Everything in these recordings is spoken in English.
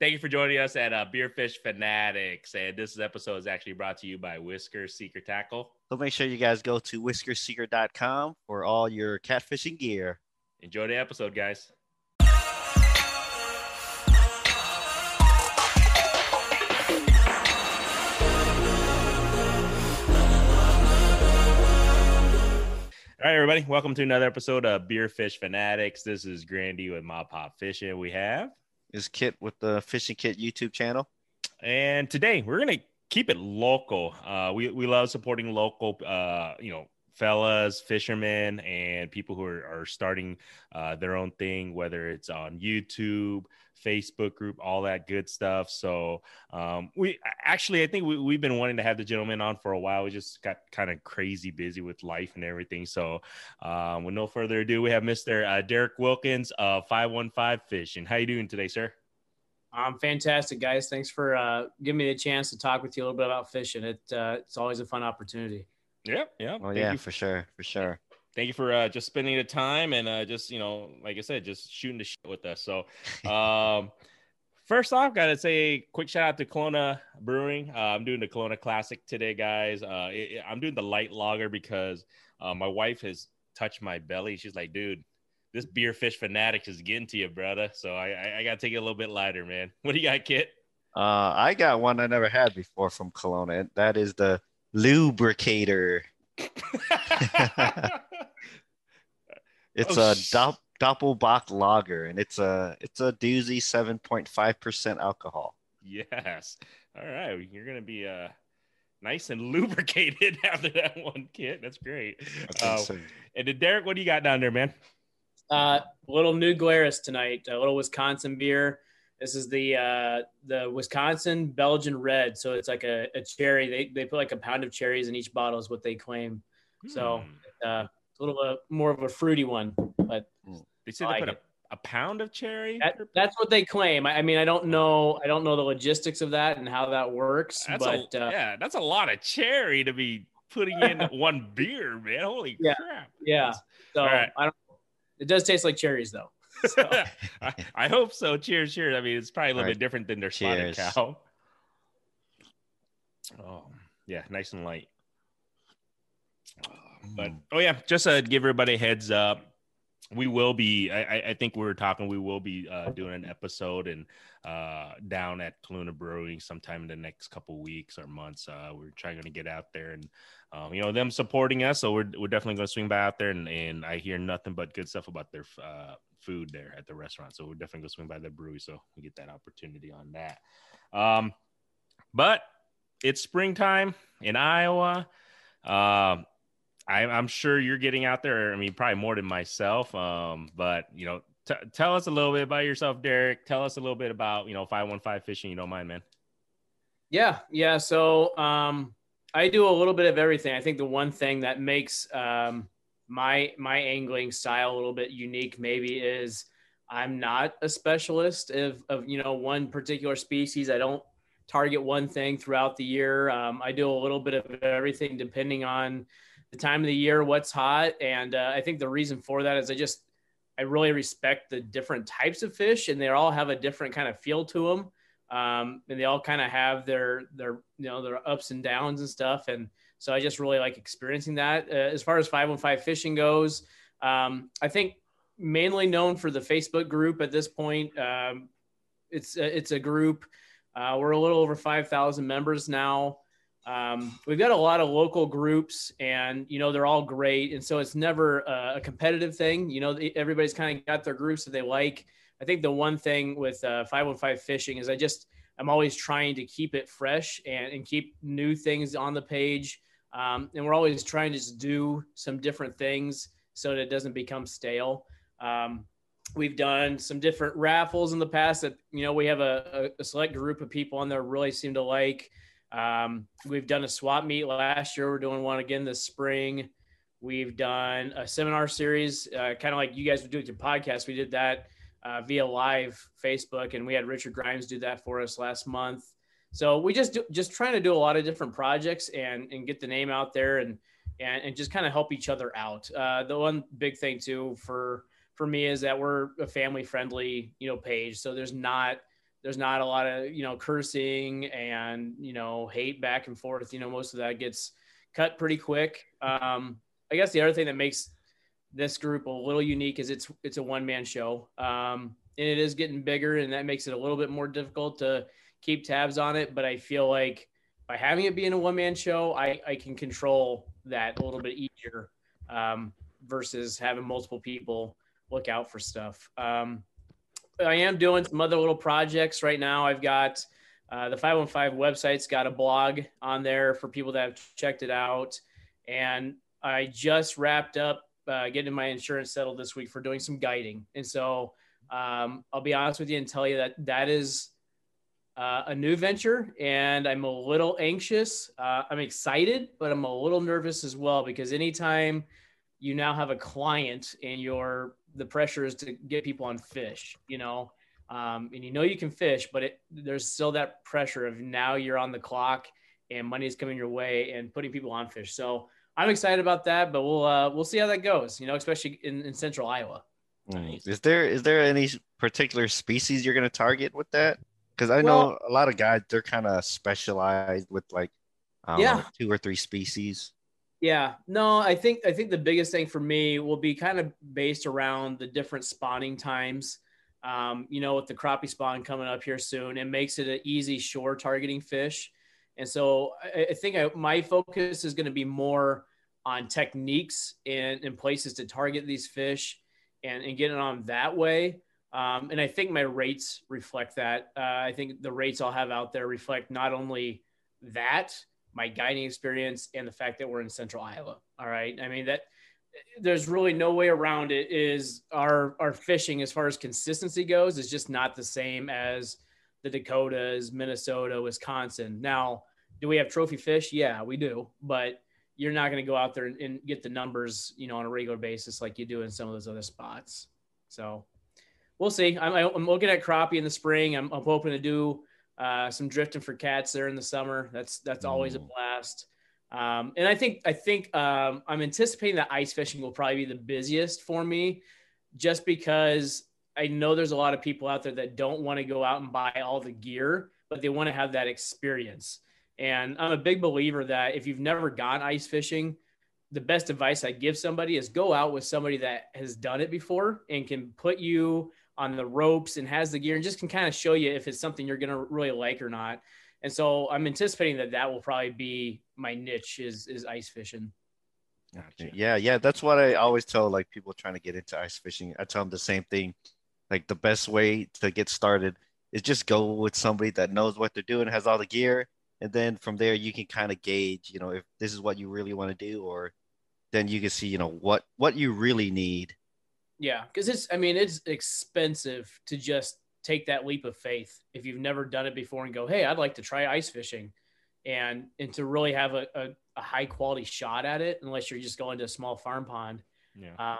Thank you for joining us at uh, Beerfish Fanatics. And this episode is actually brought to you by Whisker Seeker Tackle. So make sure you guys go to whiskerseeker.com for all your catfishing gear. Enjoy the episode, guys. All right, everybody, welcome to another episode of Beerfish Fanatics. This is Grandy with MaPop Fishing. We have Is Kit with the Fishing Kit YouTube channel. And today we're gonna keep it local. Uh, we we love supporting local, uh, you know, fellas, fishermen, and people who are, are starting uh, their own thing, whether it's on YouTube, Facebook group, all that good stuff. So um, we actually, I think we, we've been wanting to have the gentleman on for a while. We just got kind of crazy busy with life and everything. So um, with no further ado, we have Mr. Uh, Derek Wilkins of 515 Fishing. How you doing today, sir? Um, fantastic, guys. Thanks for uh, giving me the chance to talk with you a little bit about fishing. It uh, it's always a fun opportunity. Yep, yeah. Oh Thank yeah, you. for sure, for sure. thank you for uh, just spending the time and uh, just you know like i said just shooting the shit with us. So um, first off gotta say quick shout out to Kalona brewing. Uh, i'm doing the Kalona classic today guys. Uh, it, it- i'm doing the light lager because uh, my wife has touched my belly. She's like dude this beer fish fanatic is getting to you brother. So i i, I gotta take it a little bit lighter man. What do you got kit? Uh, I got one I never had before from Kalona. and That is the lubricator. It's Oh, a dop- Doppelbock lager, and it's a it's a doozy, seven point five percent alcohol. yes all right you're gonna be uh nice and lubricated after that one kit that's great I Uh, so. And then Derek, what do you got down there, man? Uh, little New Glarus tonight, a little Wisconsin beer. This is the uh, the Wisconsin Belgian Red. So it's like a, a cherry. They, they put like a pound of cherries in each bottle is what they claim. So Hmm. uh, it's a little uh, more of a fruity one, but they said I they put a, it. a pound of cherry. that, that's what they claim. I, I mean, I don't know. I don't know the logistics of that and how that works. that's but a, uh, yeah, that's a lot of cherry to be putting in one beer, man. Holy Yeah. crap! yeah. So right. I don't. It does taste like cherries though. So. I, I hope so. Cheers, cheers. I mean, it's probably a little right. bit different than their spotted Cheers. cow. Oh, yeah, nice and light. But Mm. oh yeah, just uh, give everybody a heads up. We will be. I, I- think we were talking. We will be uh, doing an episode and uh, down at Kalona Brewing sometime in the next couple weeks or months. Uh, we're trying to get out there and um, you know them supporting us. So we're we're definitely going to swing by out there and, and I hear nothing but good stuff about their uh, food there at the restaurant. So we're definitely to swing by the brewery so we get that opportunity on that. Um, but it's springtime in Iowa. Um, I, I'm sure you're getting out there. I mean, probably more than myself. Um, but you know, t- tell us a little bit about yourself, Derek. Tell us a little bit about you know 515 fishing. You don't mind, man. Yeah, yeah. So um, I do a little bit of everything. I think the one thing that makes um, my my angling style a little bit unique, maybe, is I'm not a specialist of of you know one particular species. I don't target one thing throughout the year. Um, I do a little bit of everything depending on the time of the year, what's hot, and uh, I think the reason for that is I just I really respect the different types of fish, and they all have a different kind of feel to them um, and they all kind of have their their you know their ups and downs and stuff and so i just really like experiencing that. Uh, as far as 515 fishing goes um, i think mainly known for the facebook group at this point um, it's it's a group uh, we're a little over 5000 members now. Um, we've got a lot of local groups and you know they're all great. And so it's never a, a competitive thing. You know everybody's kind of got their groups that they like. I think the one thing with uh, 515 fishing is I just I'm always trying to keep it fresh and, and keep new things on the page. Um, and we're always trying to do some different things so that it doesn't become stale. Um, we've done some different raffles in the past that you know we have a, a, select group of people on there really seem to like. Um, we've done a swap meet last year. We're doing one again this spring. We've done a seminar series, uh, kind of like you guys would do with your podcast. We did that uh, via live Facebook, and we had Richard Grimes do that for us last month. So we just do, just trying to do a lot of different projects and and get the name out there and and, and just kind of help each other out. Uh, the one big thing too for for me is that we're a family friendly you know page, so there's not there's not a lot of you know cursing and you know hate back and forth. You know, most of that gets cut pretty quick. Um, I guess the other thing that makes this group a little unique is it's it's a one man show, um, and it is getting bigger, and that makes it a little bit more difficult to keep tabs on it. But I feel like by having it being a one man show, I, I can control that a little bit easier um, versus having multiple people look out for stuff. Um, I am doing some other little projects right now. I've got uh, the 515 website's got a blog on there for people that have checked it out. And I just wrapped up uh, getting my insurance settled this week for doing some guiding. And so um, I'll be honest with you and tell you that that is uh, a new venture and I'm a little anxious. Uh, I'm excited, but I'm a little nervous as well because anytime you now have a client and your the pressure is to get people on fish, you know, um, and you know you can fish, but it, there's still that pressure of now you're on the clock and money is coming your way and putting people on fish. So I'm excited about that, but we'll uh, we'll see how that goes. You know, especially in, in central Iowa. Nice. Is there is there any particular species you're going to target with that? Because I well, know a lot of guys they're kind of specialized with like yeah know, two or three species. Yeah, no, I think I think the biggest thing for me will be kind of based around the different spawning times. Um, you know, with the crappie spawn coming up here soon, it makes it an easy shore targeting fish. And so I, I think I, my focus is going to be more on techniques and, and places to target these fish and, and get it on that way. Um, and I think my rates reflect that. Uh, I think the rates I'll have out there reflect not only that, my guiding experience and the fact that we're in central Iowa. All right. I mean, that there's really no way around it is our, our fishing as far as consistency goes is just not the same as the Dakotas, Minnesota, Wisconsin. Now, do we have trophy fish? Yeah, we do. But you're not going to go out there and, and get the numbers, you know, on a regular basis like you do in some of those other spots. So we'll see. I'm, I'm looking at crappie in the spring. I'm, I'm hoping to do uh, some drifting for cats there in the summer. That's that's always a mm. blast. Um, and I think I think um, I'm anticipating that ice fishing will probably be the busiest for me, just because I know there's a lot of people out there that don't want to go out and buy all the gear, but they want to have that experience. And I'm a big believer that if you've never gone ice fishing, the best advice I give somebody is go out with somebody that has done it before and can put you on the ropes and has the gear and just can kind of show you if it's something you're going to really like or not. And so I'm anticipating that that will probably be my niche is is ice fishing. Gotcha. Yeah, yeah, that's what I always tell like people trying to get into ice fishing. I tell them the same thing. Like the best way to get started is just go with somebody that knows what they're doing, has all the gear, and then from there you can kind of gauge, you know, if this is what you really want to do, or then you can see, you know, what what you really need yeah, because it's I mean it's expensive to just take that leap of faith if you've never done it before and go, hey, I'd like to try ice fishing, and and to really have a, a, a high quality shot at it, unless you're just going to a small farm pond. Yeah. Um,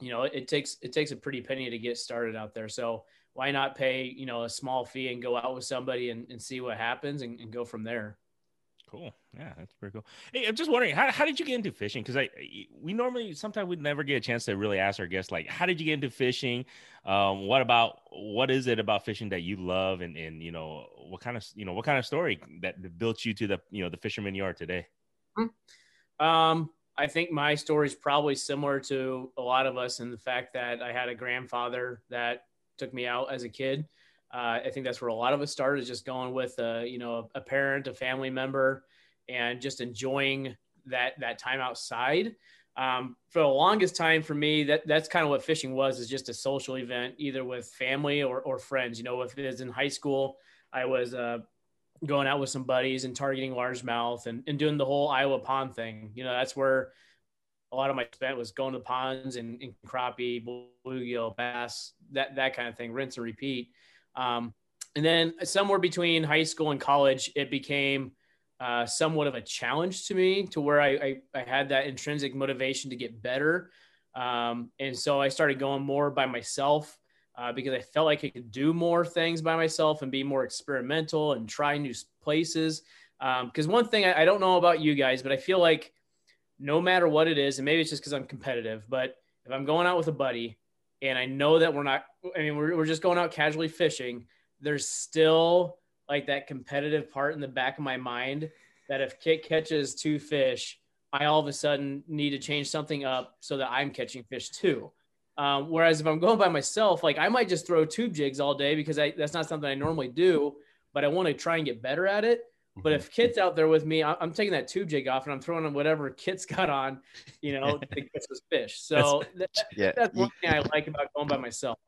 you know, it, it takes it takes a pretty penny to get started out there. So why not pay you know a small fee and go out with somebody and, and see what happens and, and go from there. Cool. Yeah, that's pretty cool. Hey, I'm just wondering, how, how did you get into fishing? Because I we normally sometimes we never get a chance to really ask our guests like, how did you get into fishing? Um, what about what is it about fishing that you love, and and you know what kind of you know what kind of story that built you to the you know the fisherman you are today? Hmm. Um, I think my story is probably similar to a lot of us in the fact that I had a grandfather that took me out as a kid. Uh, I think that's where a lot of us started, is just going with a, you know a, parent, a family member, and just enjoying that that time outside. Um, for the longest time for me, that that's kind of what fishing was, is just a social event, either with family or, or friends. You know, if it was in high school, I was uh, going out with some buddies and targeting largemouth and, and doing the whole Iowa pond thing. You know, that's where a lot of my spent was going to the ponds and, and crappie, bluegill, bass, that that kind of thing, rinse and repeat. Um, and then somewhere between high school and college, it became uh, somewhat of a challenge to me to where I, I, I had that intrinsic motivation to get better. Um, and so I started going more by myself uh, because I felt like I could do more things by myself and be more experimental and try new places. Because um, one thing I, I don't know about you guys, but I feel like no matter what it is, and maybe it's just because I'm competitive, but if I'm going out with a buddy and I know that we're not, I mean, we're, we're just going out casually fishing. there's still like that competitive part in the back of my mind that if Kit catches two fish, I all of a sudden need to change something up so that I'm catching fish too. Um, whereas if I'm going by myself, like I might just throw tube jigs all day because I, that's not something I normally do, but I want to try and get better at it. But if Kit's out there with me, I'm taking that tube jig off and I'm throwing on whatever Kit's got on, you know, to catch those fish. So that's, yeah. that's one thing I like about going by myself.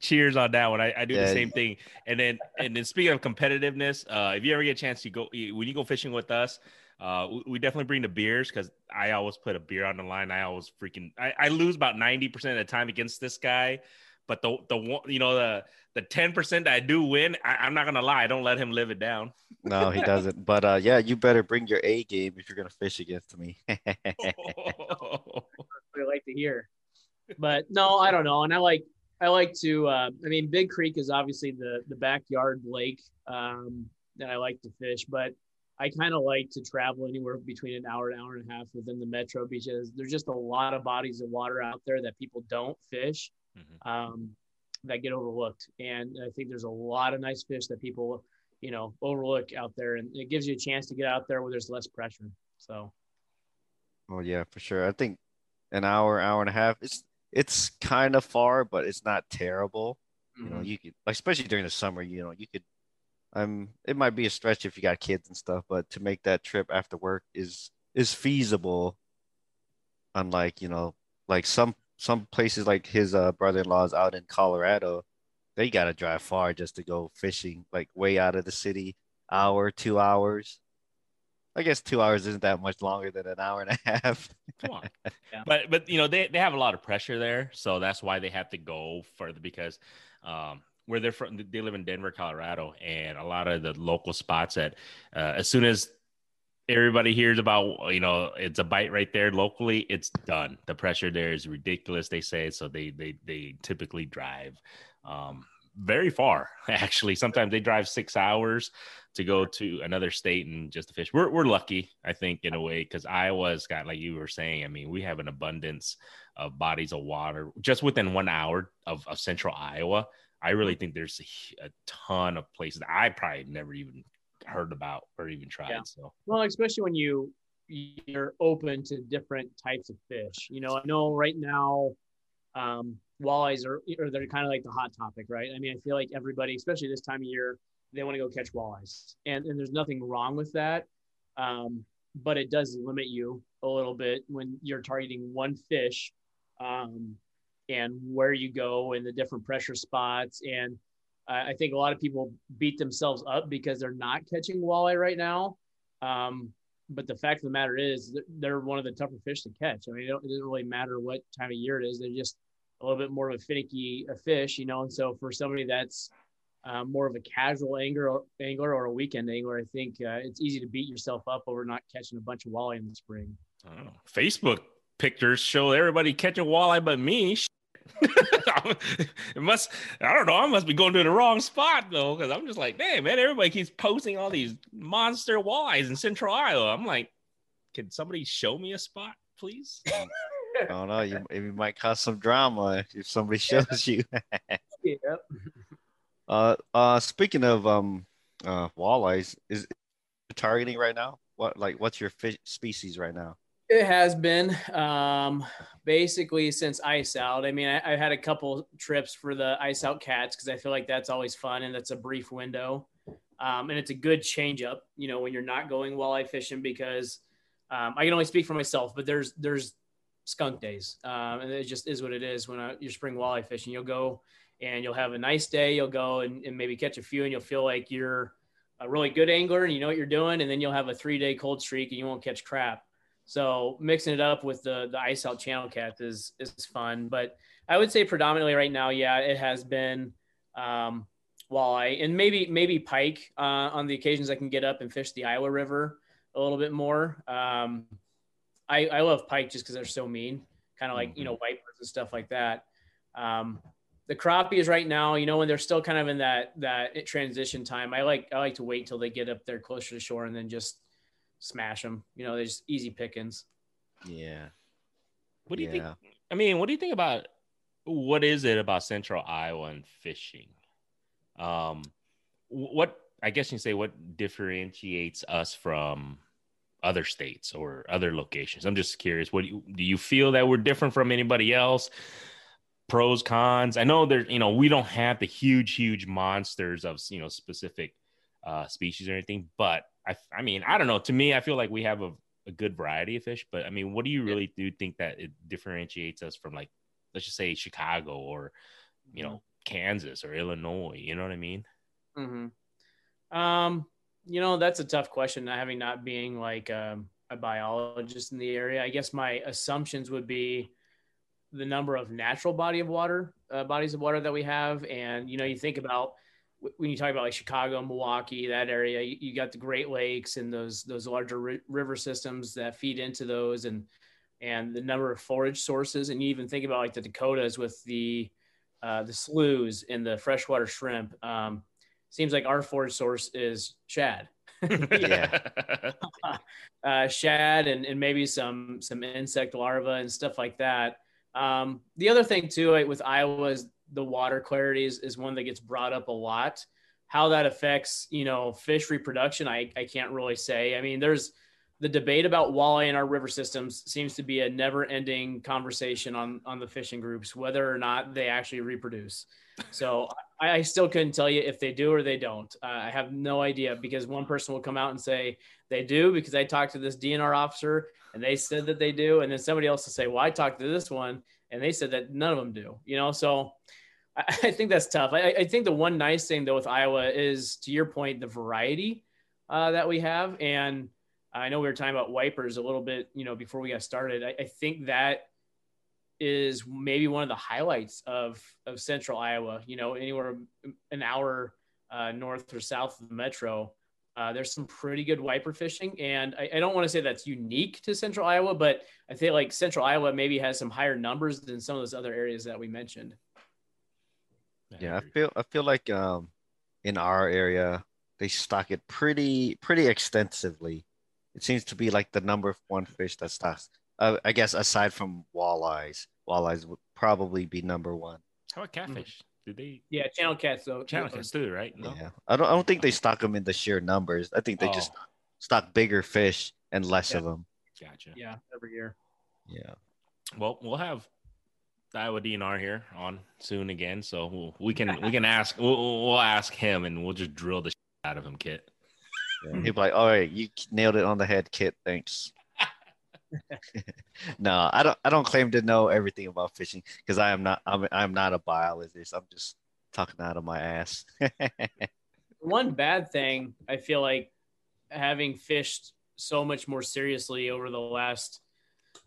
Cheers on that one. I, I do yeah. the same thing. And then, and then speaking of competitiveness, uh, if you ever get a chance to go, when you go fishing with us, uh, we definitely bring the beers because I always put a beer on the line. I always freaking I, I lose about ninety percent of the time against this guy, but the the one you know the the ten percent I do win, I, am not gonna lie, I don't let him live it down. No, he doesn't. But uh, yeah, you better bring your A game if you're gonna fish against me. oh. I like to hear, but no, I don't know, and I like I like to. Uh, I mean, Big Creek is obviously the the backyard lake um, that I like to fish, but I kind of like to travel anywhere between an hour, an hour and a half within the metro because there's just a lot of bodies of water out there that people don't fish mm-hmm. um, that get overlooked. And I think there's a lot of nice fish that people, you know, overlook out there. And it gives you a chance to get out there where there's less pressure. So. Oh yeah, for sure. I think an hour, hour and a half, it's, it's kind of far, but it's not terrible. Mm-hmm. You know, you could, especially during the summer, you know, you could um, it might be a stretch if you got kids and stuff, but to make that trip after work is is feasible. Unlike you know, like some some places like his uh, brother-in-law's out in Colorado, they got to drive far just to go fishing, like way out of the city, hour, two hours. I guess two hours isn't that much longer than an hour and a half. Come on. Yeah. But but you know they, they have a lot of pressure there, so that's why they have to go further because um, where they're from they live in denver colorado and a lot of the local spots that uh, as soon as everybody hears about you know it's a bite right there locally it's done. The pressure there is ridiculous they say so they they they typically drive um, very far actually. Sometimes they drive six hours to go to another state and just to fish. We're, we're lucky i think in a way because iowa's got like you were saying i mean we have an abundance of bodies of water just within one hour of, of central iowa. I really think there's a, a ton of places. I probably never even heard about or even tried. Yeah. So well, especially when you you're open to different types of fish. You know, I know right now um, walleyes are or they're kind of like the hot topic, right? I mean, I feel like everybody, especially this time of year, they want to go catch walleyes, and and there's nothing wrong with that. Um, but it does limit you a little bit when you're targeting one fish um, and where you go and the different pressure spots. And I think a lot of people beat themselves up because they're not catching walleye right now. Um, but the fact of the matter is, they're one of the tougher fish to catch. I mean, it, doesn't really matter what time of year it is; they're just a little bit more of a finicky a fish, you know. And so, for somebody that's uh, more of a casual angler or, angler or a weekend angler, I think uh, it's easy to beat yourself up over not catching a bunch of walleye in the spring. Facebook pictures show everybody catching walleye but me. it must I don't know, I must be going to the wrong spot though, because I'm just like, damn man, everybody keeps posting all these monster walleyes in central Iowa. I'm like, can somebody show me a spot, please? I don't know. You, you might cause some drama if somebody shows you. yeah. Uh, uh, speaking of um, uh, walleyes, is targeting right now? What like what's your fish species right now? It has been um, basically since ice out. I mean, I, have had a couple trips for the ice out cats because I feel like that's always fun and that's a brief window. Um, and it's a good change up, you know, when you're not going walleye fishing because um, I can only speak for myself, but there's there's skunk days, um, and it just is what it is when I, you're spring walleye fishing. You'll go and you'll have a nice day. You'll go and, and maybe catch a few, and you'll feel like you're a really good angler and you know what you're doing. And then you'll have a three day cold streak and you won't catch crap. So mixing it up with the the ice out channel cat is is fun. But I would say predominantly right now, yeah, it has been um, walleye and maybe maybe pike uh, on the occasions I can get up and fish the Iowa River a little bit more. Um, I, I love pike just because they're so mean, kind of like mm-hmm. you know vipers and stuff like that. Um, the crappies right now, you know, when they're still kind of in that that transition time, I like I like to wait till they get up there closer to shore and then just smash them. You know, they're just easy pickings. Yeah. What do you yeah. think? I mean, what do you think about what is it about Central Iowa and fishing? Um, what I guess you say what differentiates us from other states or other locations. I'm just curious. What do you, do you feel that we're different from anybody else? Pros, cons. I know there. You know, we don't have the huge, huge monsters of you know specific uh, species or anything, but I, I mean, I don't know. To me, I feel like we have a, a good variety of fish. But I mean, what do you really do think that it differentiates us from like, let's just say Chicago or, you know, mm-hmm. Kansas or Illinois? You know what I mean? Hmm. Um you know, that's a tough question. Having not being like um, a biologist in the area, I guess my assumptions would be the number of natural body of water uh, bodies of water that we have, and you know, you think about when you talk about like Chicago, Milwaukee, that area, you, you got the Great Lakes and those those larger ri- river systems that feed into those, and and the number of forage sources, and you even think about like the Dakotas with the uh, the sloughs and the freshwater shrimp. Um, seems like our forage source is shad. yeah. uh, shad and, and maybe some some insect larvae and stuff like that. Um, the other thing too with Iowa is the water clarity is, is one that gets brought up a lot. How that affects, you know, fish reproduction, I, I can't really say. I mean, there's the debate about walleye in our river systems seems to be a never ending conversation on, on the fishing groups, whether or not they actually reproduce. So I, I, still couldn't tell you if they do or they don't. Uh, I have no idea because one person will come out and say they do because I talked to this DNR officer and they said that they do, and then somebody else will say, "Well, I talked to this one and they said that none of them do." You know, so I, think that's tough. I, I, think the one nice thing though with Iowa is, to your point, the variety uh, that we have, and I know we were talking about wipers a little bit, you know, before we got started. I, I think that is maybe one of the highlights of of central Iowa. You know, anywhere an hour uh, north or south of the metro, uh, there's some pretty good wiper fishing, and I, I don't want to say that's unique to central Iowa, but I feel like central Iowa maybe has some higher numbers than some of those other areas that we mentioned. Yeah, I feel I feel like um, in our area they stock it pretty pretty extensively. It seems to be like the number one fish that stocks. Uh, I guess aside from walleyes, walleyes would probably be number one. How about catfish? Did they? Yeah, channel cats though. Channel cats too, right? No? Yeah, I don't. I don't think they stock them in the sheer numbers. I think they oh. just stock bigger fish and less yeah. of them. Gotcha. Yeah, every year. Yeah. Well, we'll have Iowa DNR here on soon again, so we'll, we can we can ask we'll, we'll ask him and we'll just drill the shit out of him, Kit. Yeah, he'll be like, oh, "All right, you nailed it on the head, Kit. Thanks." no, I don't. I don't claim to know everything about fishing because I am not. I'm. I'm not a biologist. I'm just talking out of my ass. One bad thing I feel like having fished so much more seriously over the last,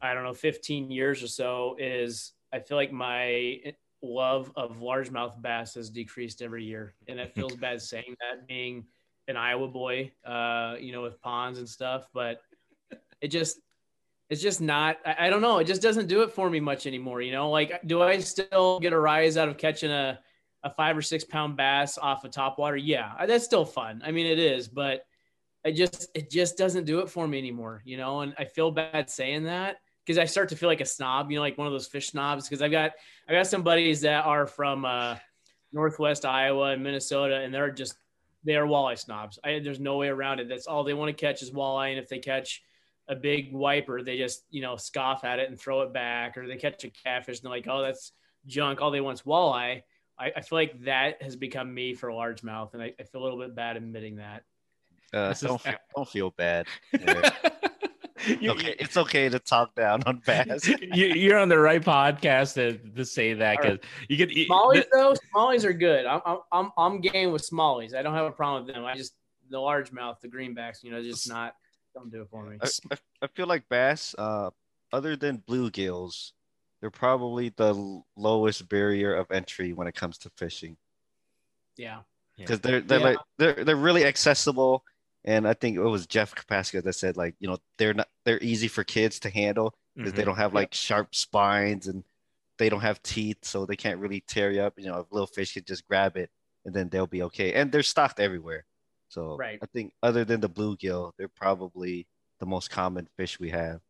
I don't know, 15 years or so is I feel like my love of largemouth bass has decreased every year, and it feels bad saying that being an Iowa boy, uh, you know, with ponds and stuff, but it just it's just not I, I, don't know it just doesn't do it for me much anymore you know? Like do i still get a rise out of catching a, a five or six pound bass off of top water? Yeah that's still fun. I mean it is but it just it just doesn't do it for me anymore you know? And i feel bad saying that because i start to feel like a snob you know like one of those fish snobs because i've got i got some buddies that are from uh, northwest iowa and minnesota and they're just they are walleye snobs I, there's no way around it that's all they want to catch is walleye and if they catch a big wiper, they just, you know, scoff at it and throw it back, or they catch a catfish and they're like, oh, that's junk. All they want's walleye. I, I feel like that has become me for largemouth, and I, I feel a little bit bad admitting that. Uh, don't, feel, don't feel bad. you, okay, it's okay to talk down on bass. you, are on the right podcast to, to say that because right. you get smallies the, though. Smallies are good. I'm I'm I'm game with smallies. I don't have a problem with them. I just the largemouth, the greenbacks, you know, just not don't do it for me. I, I feel like bass, uh, other than bluegills, they're probably the lowest barrier of entry when it comes to fishing. Yeah, because they're they're yeah. like they're they're really accessible, and I think it was Jeff Capaska that said like you know they're not they're easy for kids to handle because mm-hmm. they don't have like sharp spines and they don't have teeth, so they can't really tear you up. You know, if little fish can just grab it and then they'll be okay. And they're stocked everywhere. So right. I think other than the bluegill, they're probably the most common fish we have.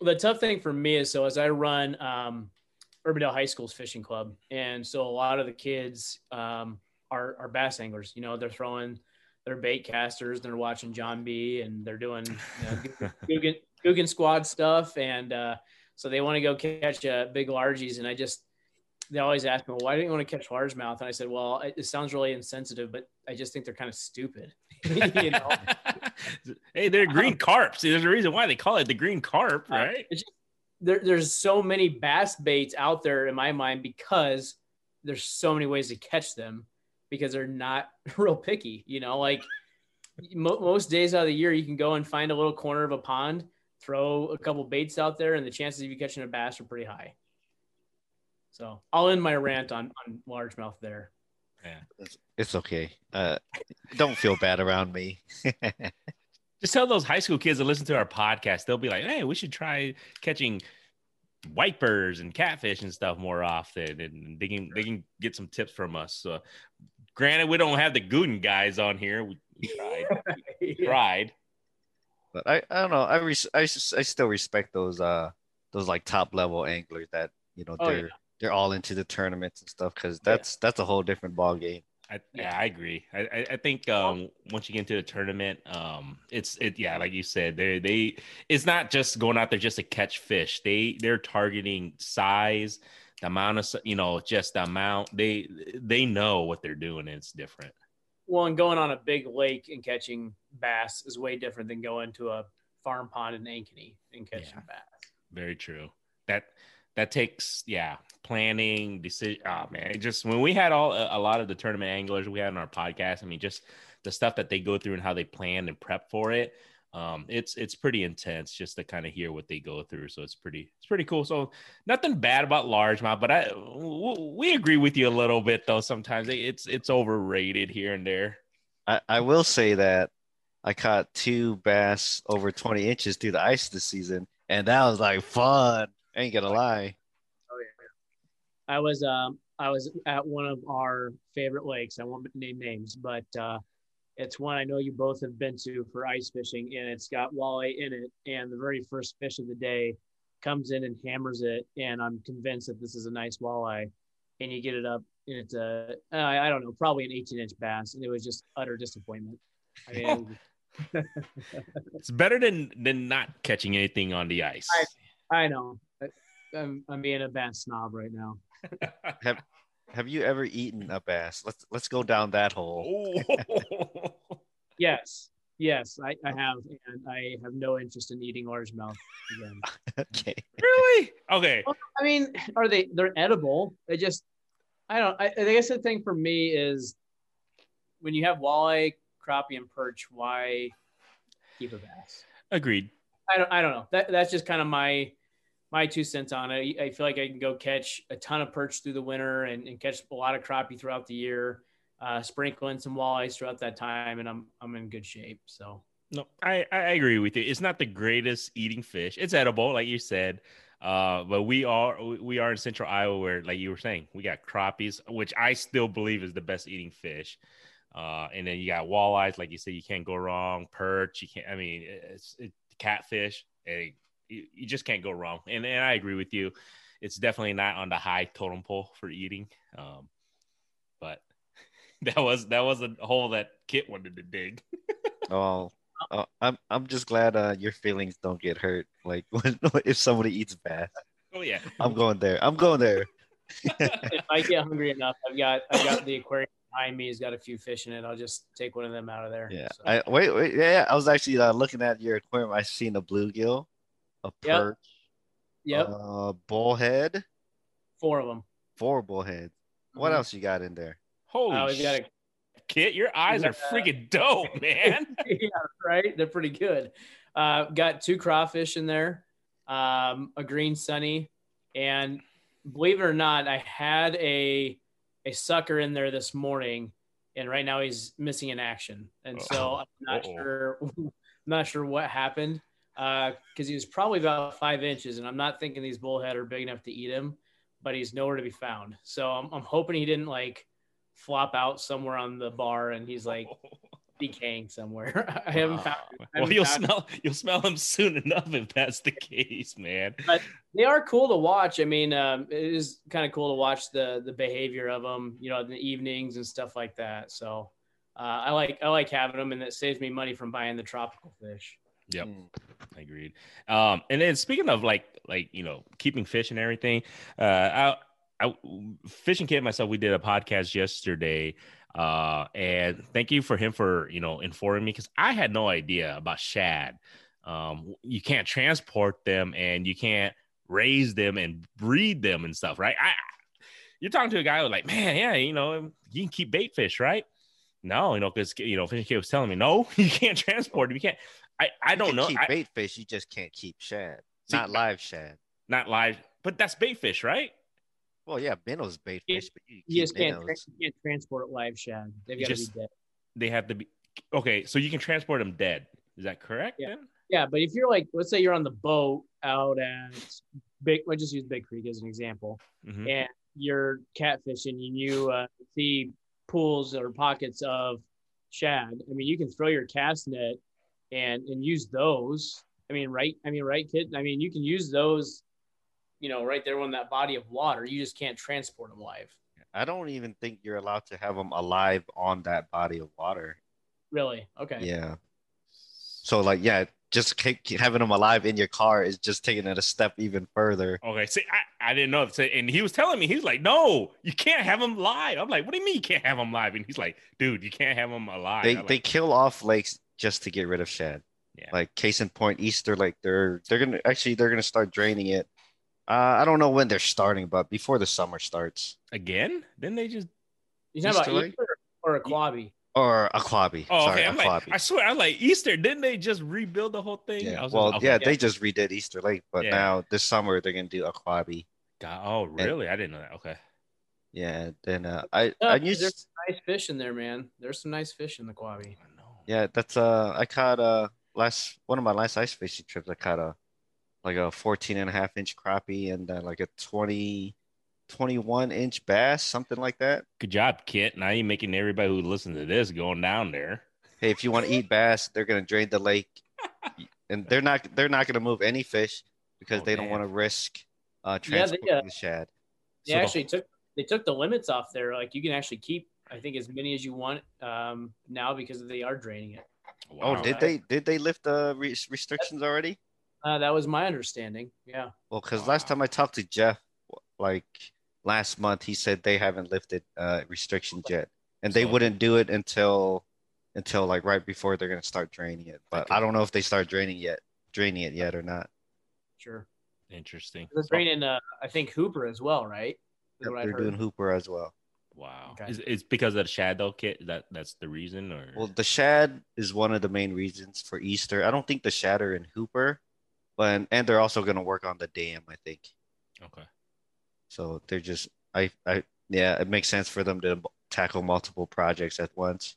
Well, the tough thing for me is so as I run um, Urbandale High School's fishing club, and so a lot of the kids um, our our bass anglers. You know, they're throwing their bait casters, they're watching John B, and they're doing you know, Googan, Googan squad stuff, and uh, so they want to go catch uh, big largies. And I just they always ask me, well, why don't you want to catch largemouth? And I said, well, it, it sounds really insensitive, but I just think they're kind of stupid. you know? hey, they're green um, carp. See, there's a reason why they call it the green carp, uh, right? Uh, just, there, there's so many bass baits out there in my mind because there's so many ways to catch them because they're not real picky. You know, like mo- most days out of the year, you can go and find a little corner of a pond, throw a couple baits out there, and the chances of you catching a bass are pretty high. So I'll end my rant on on largemouth there. Yeah, it's, okay. Uh, don't feel bad around me. Just tell those high school kids that listen to our podcast. They'll be like, "Hey, we should try catching white birds and catfish and stuff more often, and they can they can get some tips from us." So, granted, we don't have the Googan guys on here. We, tried, we tried, but I I don't know. I res- I I still respect those uh those like top level anglers that you know oh, they're. Yeah they're all into the tournaments and stuff because that's yeah. that's a whole different ball game. I, yeah, I agree. I, I think um, once you get into the tournament, um, it's it yeah, like you said, they they it's not just going out there just to catch fish. They they're targeting size, the amount of you know, just the amount. They they know what they're doing. And it's different. Well, and going on a big lake and catching bass is way different than going to a farm pond in Ankeny and catching yeah, bass. Very true. That that takes yeah planning decision oh man just when we had all a lot of the tournament anglers we had on our podcast i mean just the stuff that they go through and how they plan and prep for it um it's it's pretty intense just to kind of hear what they go through so it's pretty it's pretty cool so nothing bad about largemouth but i we agree with you a little bit though sometimes it's it's overrated here and there i i will say that i caught two bass over 20 inches through the ice this season and that was like fun I ain't gonna lie. Oh yeah. I was um I was at one of our favorite lakes. I won't name names, but uh, it's one I know you both have been to for ice fishing, and it's got walleye in it. And the very first fish of the day comes in and hammers it, and I'm convinced that this is a nice walleye. And you get it up, and it's a uh, I don't know, probably an 18 inch bass, and it was just utter disappointment. I mean, it's better than than not catching anything on the ice. I, I know. I'm, I'm being a bass snob right now. have Have you ever eaten a bass? Let's Let's go down that hole. yes, yes, I, I have, and I have no interest in eating largemouth again. okay. Really? Okay. Well, I mean, are they? They're edible. They just. I don't. I, I guess the thing for me is when you have walleye, crappie, and perch. Why keep a bass? Agreed. I don't. I don't know. That that's just kind of my my two cents on it. I feel like I can go catch a ton of perch through the winter and, and catch a lot of crappie throughout the year, uh, sprinkling some walleyes throughout that time, and I'm I'm in good shape. So no, I I agree with you. It's not the greatest eating fish. It's edible, like you said. Uh, but we are we are in central Iowa where, like you were saying, we got crappies, which I still believe is the best eating fish. Uh, and then you got walleyes, like you said, you can't go wrong. Perch, you can't. I mean, it's it, catfish. Hey, you, you just can't go wrong. And and I agree with you. It's definitely not on the high totem pole for eating. Um, but that was that was a hole that Kit wanted to dig. oh, oh, I'm I'm just glad uh, your feelings don't get hurt. Like when, if somebody eats bass. Oh yeah, I'm going there. I'm going there. if I get hungry enough, I've got I've got the aquarium behind me. He's got a few fish in it. I'll just take one of them out of there. Yeah. So. I, wait, wait. Yeah, I was actually uh, looking at your aquarium. I seen a bluegill a perch, yep, uh, bullhead, four of them, four bullheads. What mm-hmm. else you got in there? Holy uh, got a, Kit, your eyes are freaking dope, man. yeah, right. They're pretty good. Uh, got two crawfish in there, um, a green sunny, and believe it or not, I had a a sucker in there this morning, and right now he's missing in action, and so I'm not Uh-oh. sure. I'm not sure what happened because uh, he was probably about five inches, and I'm not thinking these bullhead are big enough to eat him, but he's nowhere to be found. So I'm, I'm hoping he didn't like flop out somewhere on the bar, and he's like decaying somewhere. I haven't found. I well, haven't you'll found- smell you'll smell them soon enough if that's the case, man. They are cool to watch. I mean, um, it is kind of cool to watch the the behavior of them. You know, in the evenings and stuff like that. So. Uh, I like I like having them, and it saves me money from buying the tropical fish. Yep. Mm. Agreed. Um, and then speaking of like like you know keeping fish and everything, uh, I, I Fishing Kit myself we did a podcast yesterday, uh, and thank you for him for you know informing me because I had no idea about shad. Um, you can't transport them and you can't raise them and breed them and stuff, right? I you're talking to a guy who's like, man, yeah, you know, you can keep bait fish, right? No, you know, because you know, Fishing Kit was telling me, no, you can't transport them. You can't. I, I don't can know. Keep I- bait fish, you just can't keep shad. See, not live shad. not live, but that's bait fish, right? Well, yeah, minnows bait You- fish, but you, You keep just can't tra- you can't transport live shad. They've got to be dead. They have to be okay. So you can transport them dead. Is that correct? Yeah. Then? Yeah, but if you're like, let's say you're on the boat out at Big, let's just use Big Creek as an example, Mhm. and you're catfishing and you uh, see pools or pockets of shad. I mean, you can throw your cast net and and use those. I mean, right? I mean, right, Kit? I mean, you can use those, you know, right there on that body of water. You just can't transport them live. I don't even think you're allowed to have them alive on that body of water. Really? Okay. Yeah. So like, yeah, just keep, keep having them alive in your car is just taking it a step even further. Okay. See, I, I didn't know. So- And he was telling me, he's like, no, you can't have them live. I'm like, what do you mean you can't have them live? And he's like, dude, you can't have them alive. They I'm they like, kill off lakes just to get rid of shad. Yeah. Like case in point, Easter Lake, they're they're gonna actually they're gonna start draining it. Uh, I don't know when they're starting, but before the summer starts. again? Then they just. You talking Easter about Lake? Easter or Ahquabi? Or Ahquabi. Oh, Sorry, okay. I'm like, I swear, I'm like Easter. Didn't they just rebuild the whole thing? I yeah. was Well, just- okay. yeah, they just redid Easter Lake, but Yeah. now this summer they're gonna do Ahquabi. God, oh, really? I didn't know that. Okay. Yeah. Then uh, I Yeah, I there's used some nice fish in there, man. There's some nice fish in the quabi. I know. yeah that's uh I caught uh last one of my last ice fishing trips I caught a like a 14 and a half inch crappie and uh, like a 20 21 inch bass something like that. Good job, Kit. Now you're making everybody who listens to this going down there. Hey, if you want to eat bass, they're gonna drain the lake, and they're not they're not gonna move any fish because Oh, they don't want to risk uh Yeah, they, transporting uh, the shad. They So the- actually took they took the limits off there. Like you can actually keep, I think, as many as you want um, now because they are draining it. Oh, did they did they lift the re- restrictions already? Uh, that was my understanding. Yeah. Well, because last time I talked to Jeff, like last month, he said they haven't lifted uh, restrictions yet, and they So- wouldn't do it until until like right before they're gonna start draining it. But Okay. I don't know if they start draining yet, draining it yet or not. Sure. Interesting. They're draining, uh, I think Hooper as well, right? Yep, they're doing Hooper as well. Wow. Okay. Is it's because of the shadow kit? That that's the reason, or Well, the shad is one of the main reasons for Easter. I don't think the shatter and Hooper, but and they're also gonna work on the dam. I think okay. so. They're just I I yeah. It makes sense for them to tackle multiple projects at once.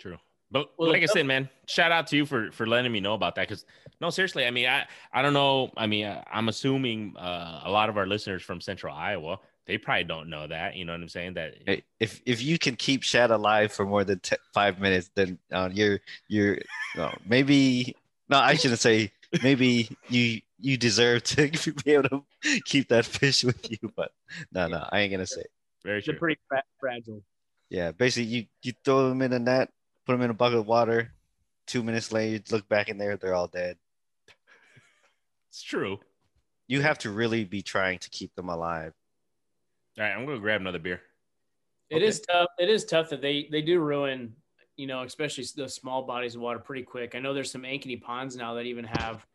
True. But Well, like I said, man, shout out to you for for letting me know about that. Because no, seriously, I mean, I I don't know. I mean, I, I'm assuming uh, a lot of our listeners from Central Iowa, they probably don't know that. You know what I'm saying? That If if you can keep Shad alive for more than te- five minutes, then uh, you're you're no, maybe no. I shouldn't say maybe you you deserve to be able to keep that fish with you. But no, no, I ain't gonna say. very They're true. pretty fra- fragile. Yeah, basically you you throw them in a net, put them in a bucket of water. Two minutes later, you look back in there, they're all dead. It's true. You have to really be trying to keep them alive. All right, I'm gonna grab another beer. It is tough. It is tough that they they do ruin, you know, especially the small bodies of water pretty quick. I know there's some ankeny ponds now that even have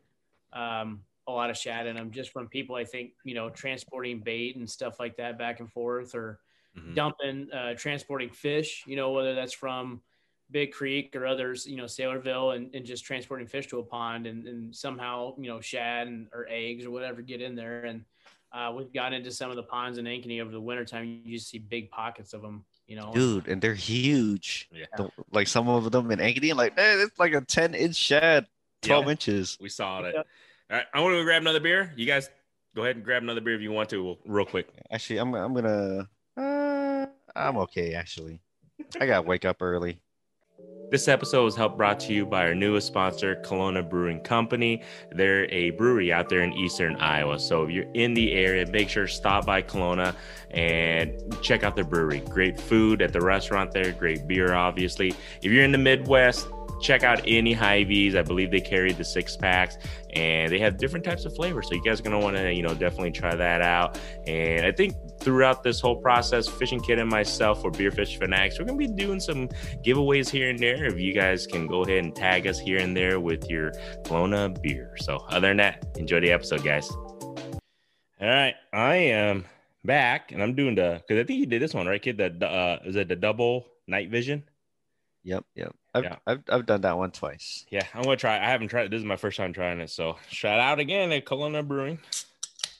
um, a lot of shad in them, just from people I think you know transporting bait and stuff like that back and forth, or Mhm. dumping, uh, transporting fish. You know, whether that's from Big Creek or others, you know, Saylorville, and, and just transporting fish to a pond, and, and somehow you know shad and, or eggs or whatever get in there and. Uh, we've gotten into some of the ponds in Ankeny over the wintertime. You just see big pockets of them, you know. Dude, and they're huge. Yeah. The- like some of them in Ankeny, like man, it's like a 10 inch shad, 12 Yeah. inches. We saw it. Yeah. All right, I want to grab another beer. You guys go ahead and grab another beer if you want to, real quick. Actually, I'm I'm gonna uh I'm okay actually. I gotta wake up early. This episode was helped brought to you by our newest sponsor, Kalona Brewing Company. They're a brewery out there in eastern Iowa. So if you're in the area, make sure to stop by Kalona and check out their brewery. Great food at the restaurant there, great beer, obviously. If you're in the Midwest, check out any Hy-Vees. I believe they carry the six packs and they have different types of flavors. So you guys are gonna want to, you know, definitely try that out. And I think throughout this whole process, Fishing Kit and myself for Beerfish Fanatics, we're gonna be doing some giveaways here and there. If you guys can go ahead and tag us here and there with your Kalona beer. So other than that, enjoy the episode, guys. All right, I am back and I'm doing the because I think you did this one right, Kit. The uh, is it the double night vision? Yep, yep. I've, yeah. I've, I've done that one twice. Yeah, I'm gonna try. I haven't tried. This is my first time trying it. So shout out again at Kalona Brewing.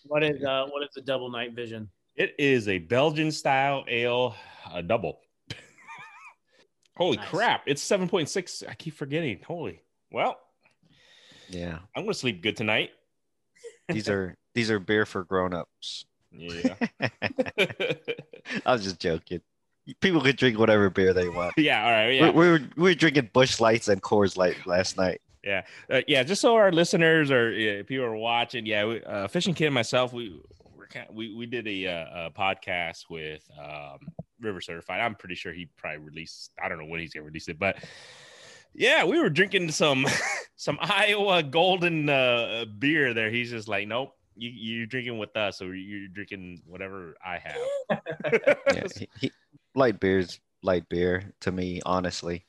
What is uh what is the double night vision? It is a Belgian style ale, a double. Holy nice. crap! It's seven point six. I keep forgetting. Holy well. Yeah, I'm gonna sleep good tonight. these are these are beer for grown ups. Yeah. I was just joking people could drink whatever beer they want. Yeah, all right. Yeah, we, we were we were drinking Busch Lights and Coors Light last night. Yeah, uh, yeah. Just so our listeners or yeah, people are watching, yeah, we, uh, Fishing Kit and myself, we kind of, we we did a, uh, a podcast with um, River Certified. I'm pretty sure he probably released. I don't know when he's gonna release it, but yeah, we were drinking some some Iowa Golden uh, beer there. He's just like, nope, you, you're drinking with us, or you're drinking whatever I have. yeah, he, he, light beers, light beer to me, honestly.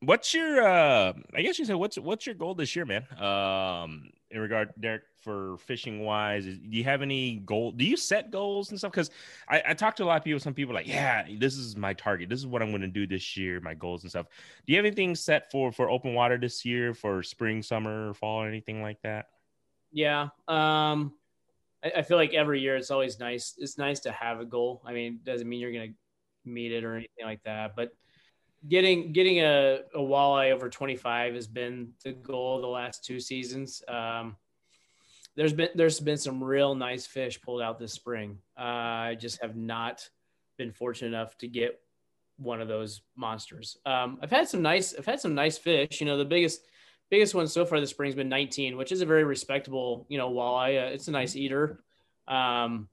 What's your uh I guess you said what's what's your goal this year, man? Um in regard Derek for fishing wise, do you have any goal? Do you set goals and stuff? Because I, I talk to a lot of people, some people like, yeah, this is my target. This is what I'm going to do this year, my goals and stuff. Do you have anything set for for open water this year for spring, summer, fall, or anything like that? Yeah. Um I, I feel like every year it's always nice. It's nice to have a goal. I mean, doesn't mean you're gonna meet it or anything like that. But getting getting a, a walleye over 25 has been the goal the last two seasons. Um, there's been there's been some real nice fish pulled out this spring. Uh, I just have not been fortunate enough to get one of those monsters. Um, I've had some nice I've had some nice fish. You know, the biggest biggest one so far this spring's been 19, which is a very respectable you know walleye. Uh, it's a nice eater. Um,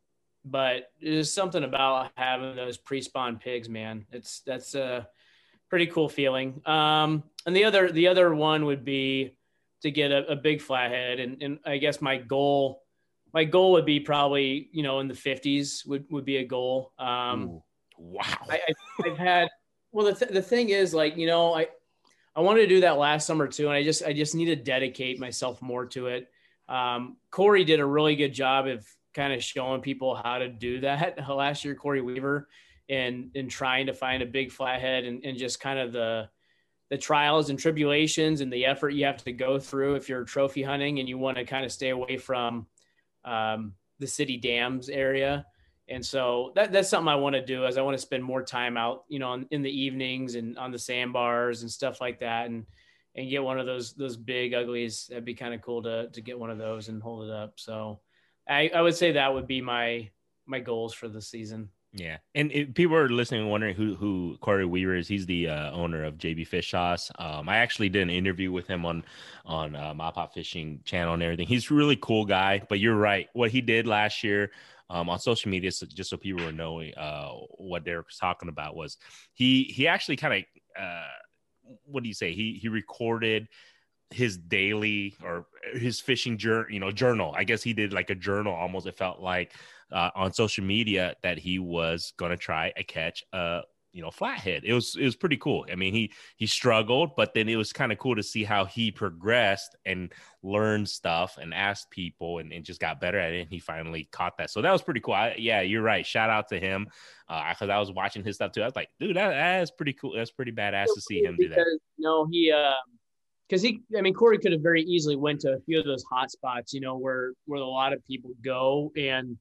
but there's something about having those pre-spawn pigs, man. It's that's a pretty cool feeling. Um, and the other the other one would be to get a, a big flathead, and, and I guess my goal my goal would be probably you know in the 50s would would be a goal. Um, Ooh, wow, I, I, have had well the th- the thing is like you know I I wanted to do that last summer too, and I just I just need to dedicate myself more to it. Um, Corey did a really good job of kind of showing people how to do that last year, Corey Weaver, and and trying to find a big flathead and, and just kind of the the trials and tribulations and the effort you have to go through if you're trophy hunting and you want to kind of stay away from um, the city dams area. And so that, that's something I want to do is I want to spend more time out, you know, in, in the evenings and on the sandbars and stuff like that. And, and get one of those, those big uglies. That'd be kind of cool to, to get one of those and hold it up. So, I, I would say that would be my my goals for the season. Yeah, and people are listening and wondering who who Corey Weaver is, he's the uh, owner of JB Fish Sauce. Um, I actually did an interview with him on on uh, MaPop Fishing channel and everything. He's a really cool guy. But you're right, what he did last year um, on social media, so just so people were knowing uh, what Derek was talking about, was he he actually kind of uh, what do you say? He he recorded his daily or his fishing journal, you know, journal. I guess he did like a journal almost. It felt like uh, on social media that he was going to try a catch a you know flathead. It was it was pretty cool. I mean, he he struggled, but then it was kind of cool to see how he progressed and learned stuff and asked people and, and just got better at it. And he finally caught that. So that was pretty cool. I, yeah, you're right. Shout out to him because uh, I was watching his stuff too. I was like, dude, that, that is pretty cool. That's pretty badass to see him do that. Know, he. Um because he, I mean, Corey could have very easily went to a few of those hot spots, you know, where where a lot of people go, and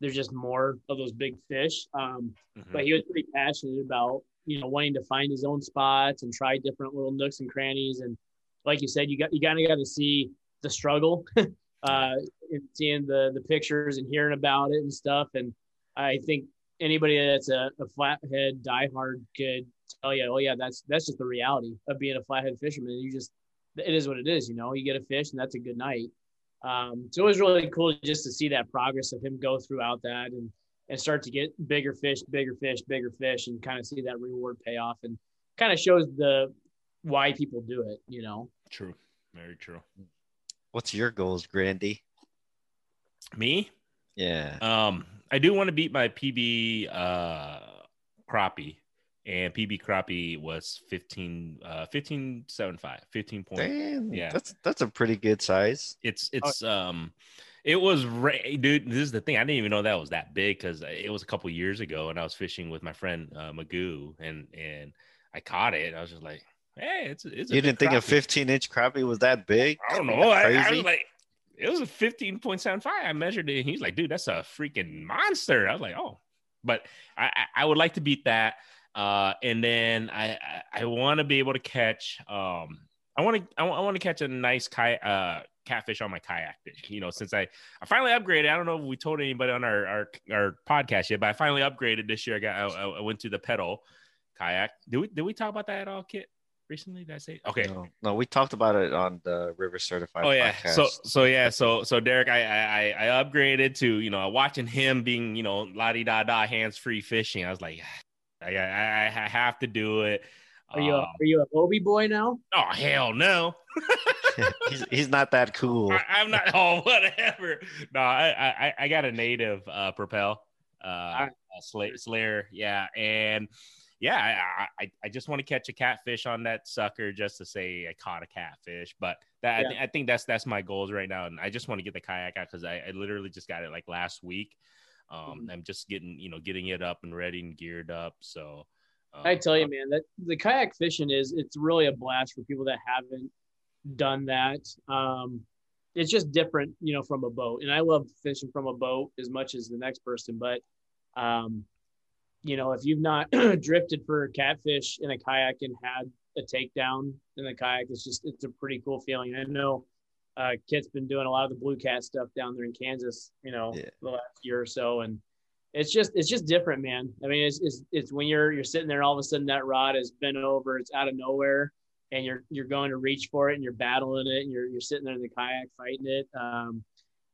there's just more of those big fish. Um, mm-hmm. But he was pretty passionate about, you know, wanting to find his own spots and try different little nooks and crannies. And like you said, you got you kind of got to see the struggle, uh, and seeing the the pictures and hearing about it and stuff. And I think anybody that's a, a flathead diehard could tell you, oh yeah, that's that's just the reality of being a flathead fisherman. You just it is what it is, you know. You get a fish and that's a good night. Um, so it was really cool just to see that progress of him go throughout that and and start to get bigger fish, bigger fish, bigger fish, and kind of see that reward pay off and kind of shows the why people do it, you know. True. Very true. What's your goals, Grandy? Me? Yeah. Um, I do want to beat my PB uh crappie. And PB crappie was 15 uh 15 15 point. Damn, Yeah. That's that's a pretty good size. It's it's um it was ra- dude this is the thing i didn't even know that was that big because it was a couple years ago and i was fishing with my friend uh, magoo and and i caught it i was just like hey it's it's a You didn't think a 15 inch crappie was that big? i don't know I, I was like it was a 15.75 i measured it and he's like dude that's a freaking monster i was like oh but i i, I would like to beat that uh and then i i, I want to be able to catch um i want to i want to catch a nice ki- uh catfish on my kayak fish. You know, since I I finally upgraded. I don't know if we told anybody on our our, our podcast yet, but I finally upgraded this year. I got I, I went to the pedal kayak. Did we did we talk about that at all, Kit? Recently, did I say? Okay. No, no, we talked about it on the River Certified. Oh yeah. podcast. So so yeah. So so Derek, I I I upgraded to you know watching him being you know la di da da hands free fishing. I was like, I I, I have to do it. Are you a, Um, are you a Hobie boy now? oh hell no. he's he's not that cool. I, I'm not. Oh, whatever. No, I I, I got a native uh, propel, uh, I- uh Sla- Slayer. Yeah, and yeah, I, I I just want to catch a catfish on that sucker just to say I caught a catfish. But that I, Yeah. thi- I think that's that's my goals right now, and I just want to get the kayak out because I, I literally just got it like last week. Um. I'm just getting you know getting it up and ready and geared up. So. Um, I tell you, man, that the kayak fishing is it's really a blast for people that haven't done that. Um, it's just different, you know, from a boat. And I love fishing from a boat as much as the next person. But, um, you know, if you've not drifted for catfish in a kayak and had a takedown in the kayak, it's just it's a pretty cool feeling. I know uh, Kit's been doing a lot of the blue cat stuff down there in Kansas, you know, Yeah. the last year or so, and it's just it's just different, man. I mean, it's, it's it's when you're you're sitting there, all of a sudden that rod is bent over, it's out of nowhere, and you're you're going to reach for it, and you're battling it, and you're you're sitting there in the kayak fighting it. Um,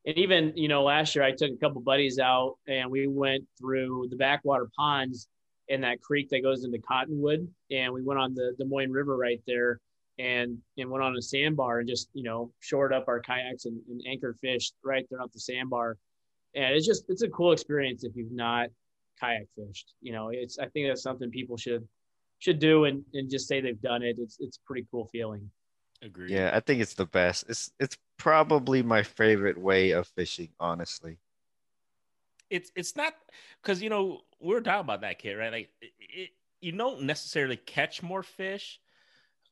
and even you know, last year I took a couple buddies out, and we went through the backwater ponds in that creek that goes into Cottonwood, and we went on the Des Moines River right there, and and went on a sandbar and just you know shored up our kayaks and, and anchor fished right there off the sandbar. And it's just it's a cool experience if you've not kayak fished you know it's i think that's something people should should do and and just say they've done it. It's it's a pretty cool feeling. Agree Yeah, I think it's the best. It's it's probably my favorite way of fishing, honestly. it's it's not because you know we're talking about that kid right? Like it, it, you don't necessarily catch more fish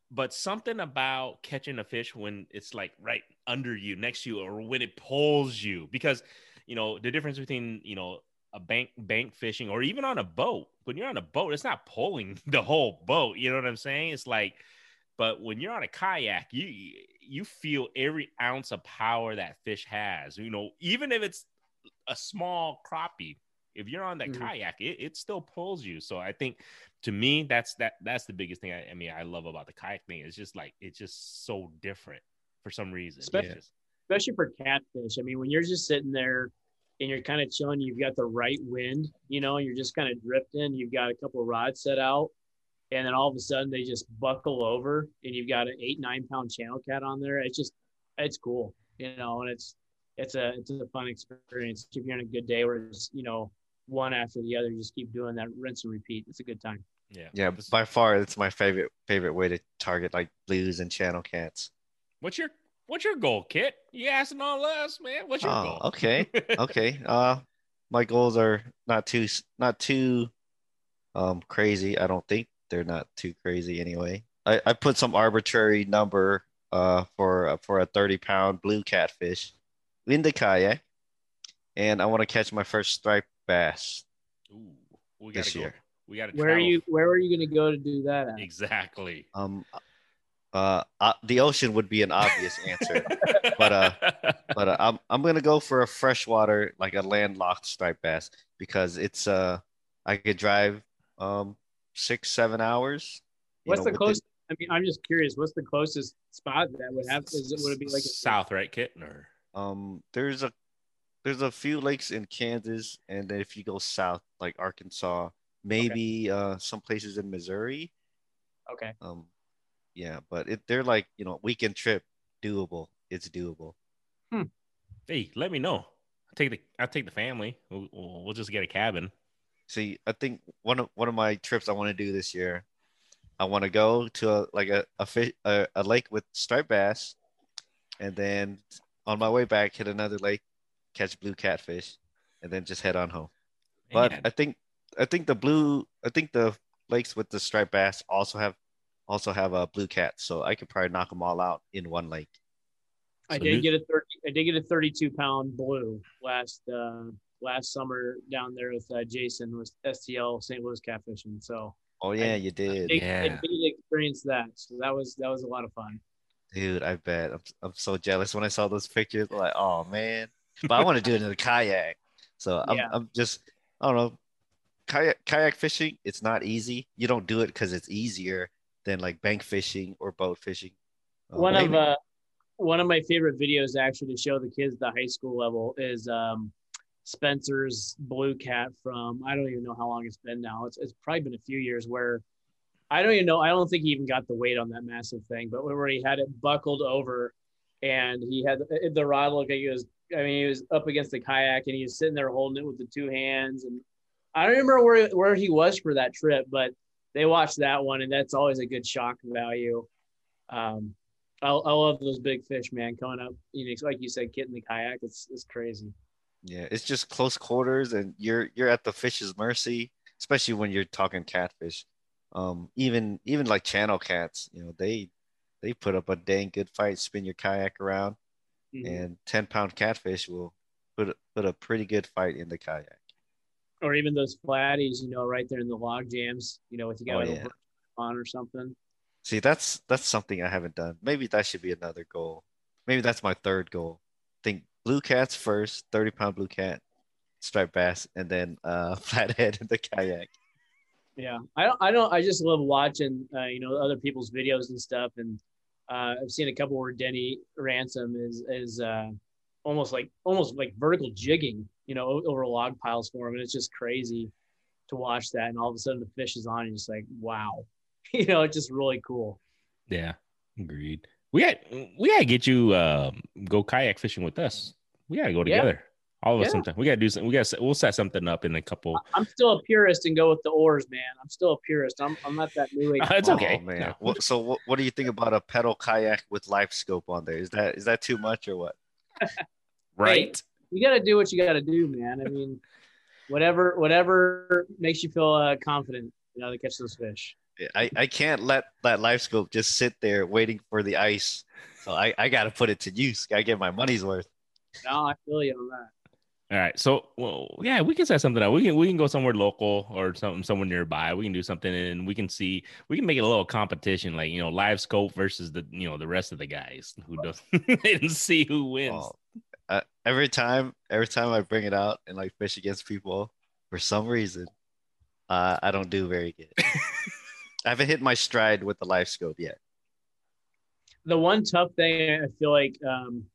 but something about catching a fish when it's like right under you next to you or when it pulls you because you know the difference between you know a bank bank fishing or even on a boat when you're on a boat it's not pulling the whole boat you know what i'm saying it's like but when you're on a kayak you you feel every ounce of power that fish has you know even if it's a small crappie if you're on that Mhm. kayak it, it still pulls you so i think to me that's that that's the biggest thing I, I mean i love about the kayak thing. It's just like it's just so different for some reason. Especially- just- especially for catfish. I mean when you're just sitting there and you're kind of chilling you've got the right wind you know you're just kind of drifting you've got a couple rods set out and then all of a sudden they just buckle over and you've got an eight nine pound channel cat on there. It's just it's cool you know and it's it's a it's a fun experience. If you're on a good day where it's you know one after the other just keep doing that rinse and repeat it's a good time yeah Yeah, by far it's my favorite favorite way to target like blues and channel cats. what's your what's your goal kit you asking all us man what's your Oh, goal okay. Okay. Uh my goals are not too not too um crazy. I don't think they're not too crazy anyway. I, I put some arbitrary number uh for for a 30 pound blue catfish in the kayak and I want to catch my first striped bass. Ooh, we gotta This go year. we gotta where are you where are you going to go to do that at? exactly Um uh, uh the ocean would be an obvious answer. But, uh, but uh, I'm I'm gonna go for a freshwater, like a landlocked striped bass, because it's uh I could drive um six, seven hours. What's know, the closest? I mean, I'm just curious. What's the closest spot that would have? Is it would it be like a, south, right, Kit? Or um, there's a there's a few lakes in Kansas, and then if you go south, like Arkansas, maybe okay. uh some places in Missouri. Okay. Um, yeah, but it, they're like you know weekend trip doable. It's doable. Hmm. Hey, let me know. I'll take the I'll take the family. We'll, we'll just get a cabin. See, I think one of one of my trips I want to do this year, I want to go to a, like a a, fish, a a lake with striped bass, and then on my way back hit another lake, catch blue catfish, and then just head on home. Man. But I think I think the blue I think the lakes with the striped bass also have also have a blue cat, so I could probably knock them all out in one lake. I did get a 30, I did get a 32 pound blue last uh, last summer down there with uh, Jason with STL St. Louis catfishing. So oh yeah, I, you did. I did, yeah, I did experience that. So that was that was a lot of fun. Dude, I bet. I'm, I'm so jealous when I saw those pictures. Like, oh man, but I want to do it in a kayak. So I'm, yeah. I'm just, I don't know, kayak kayak fishing. It's not easy. You don't do it because it's easier than like bank fishing or boat fishing. Uh, one maybe. of uh, one of my favorite videos actually to show the kids the high school level is um, Spencer's blue cat from I don't even know how long it's been now. It's it's probably been a few years where I don't even know. I don't think he even got the weight on that massive thing, but where he had it buckled over and he had the, rod look like he was I mean, he was up against the kayak and he was sitting there holding it with the two hands. And I don't remember where, where he was for that trip, but they watched that one and that's always a good shock value. Um, I, I love those big fish, man, coming up. You know, like you said, getting the kayak. It's it's crazy. Yeah, it's just close quarters, and you're you're at the fish's mercy, especially when you're talking catfish. Um, even even like channel cats, you know, they they put up a dang good fight, spin your kayak around mm-hmm. and 10 pound catfish will put put a pretty good fight in the kayak. Or even those flatties, you know, right there in the log jams, you know, if you got oh, yeah. on or something. See, that's that's something I haven't done. Maybe that should be another goal. Maybe that's my third goal. think blue cats first, 30 pound blue cat, striped bass, and then uh flathead in the kayak. Yeah, I don't. I don't. I just love watching, uh, you know, other people's videos and stuff, and uh, I've seen a couple where Denny Ransom is is uh, almost like almost like vertical jigging, you know, over log piles for him, and it's just crazy to watch that. And all of a sudden, the fish is on, and you're just like, wow, you know, it's just really cool. Yeah, agreed. We got we gotta get you uh, go kayak fishing with us. We gotta go together. Yeah. All of yeah. sometime. We gotta do something. We gotta we'll set something up in a couple. I'm still a purist and go with the oars, man. I'm still a purist. I'm I'm not that new age. it's okay, oh, man. so what, what do you think about a pedal kayak with LiveScope on there? Is that is that too much or what? right. Hey, you gotta do what you gotta do, man. I mean, whatever whatever makes you feel uh, confident, you know, to catch those fish. I, I can't let that LiveScope just sit there waiting for the ice. So I, I got to put it to use. Got to get my money's worth. No, I feel you on that. All right. So, well, yeah, we can set something up. We can we can go somewhere local or something somewhere nearby. We can do something and we can see we can make it a little competition, like you know, live scope versus the you know the rest of the guys who does and see who wins. Oh, uh, every time, every time I bring it out and like fish against people, for some reason, uh, I don't do very good. I haven't hit my stride with the live scope yet. The one tough thing I feel like um,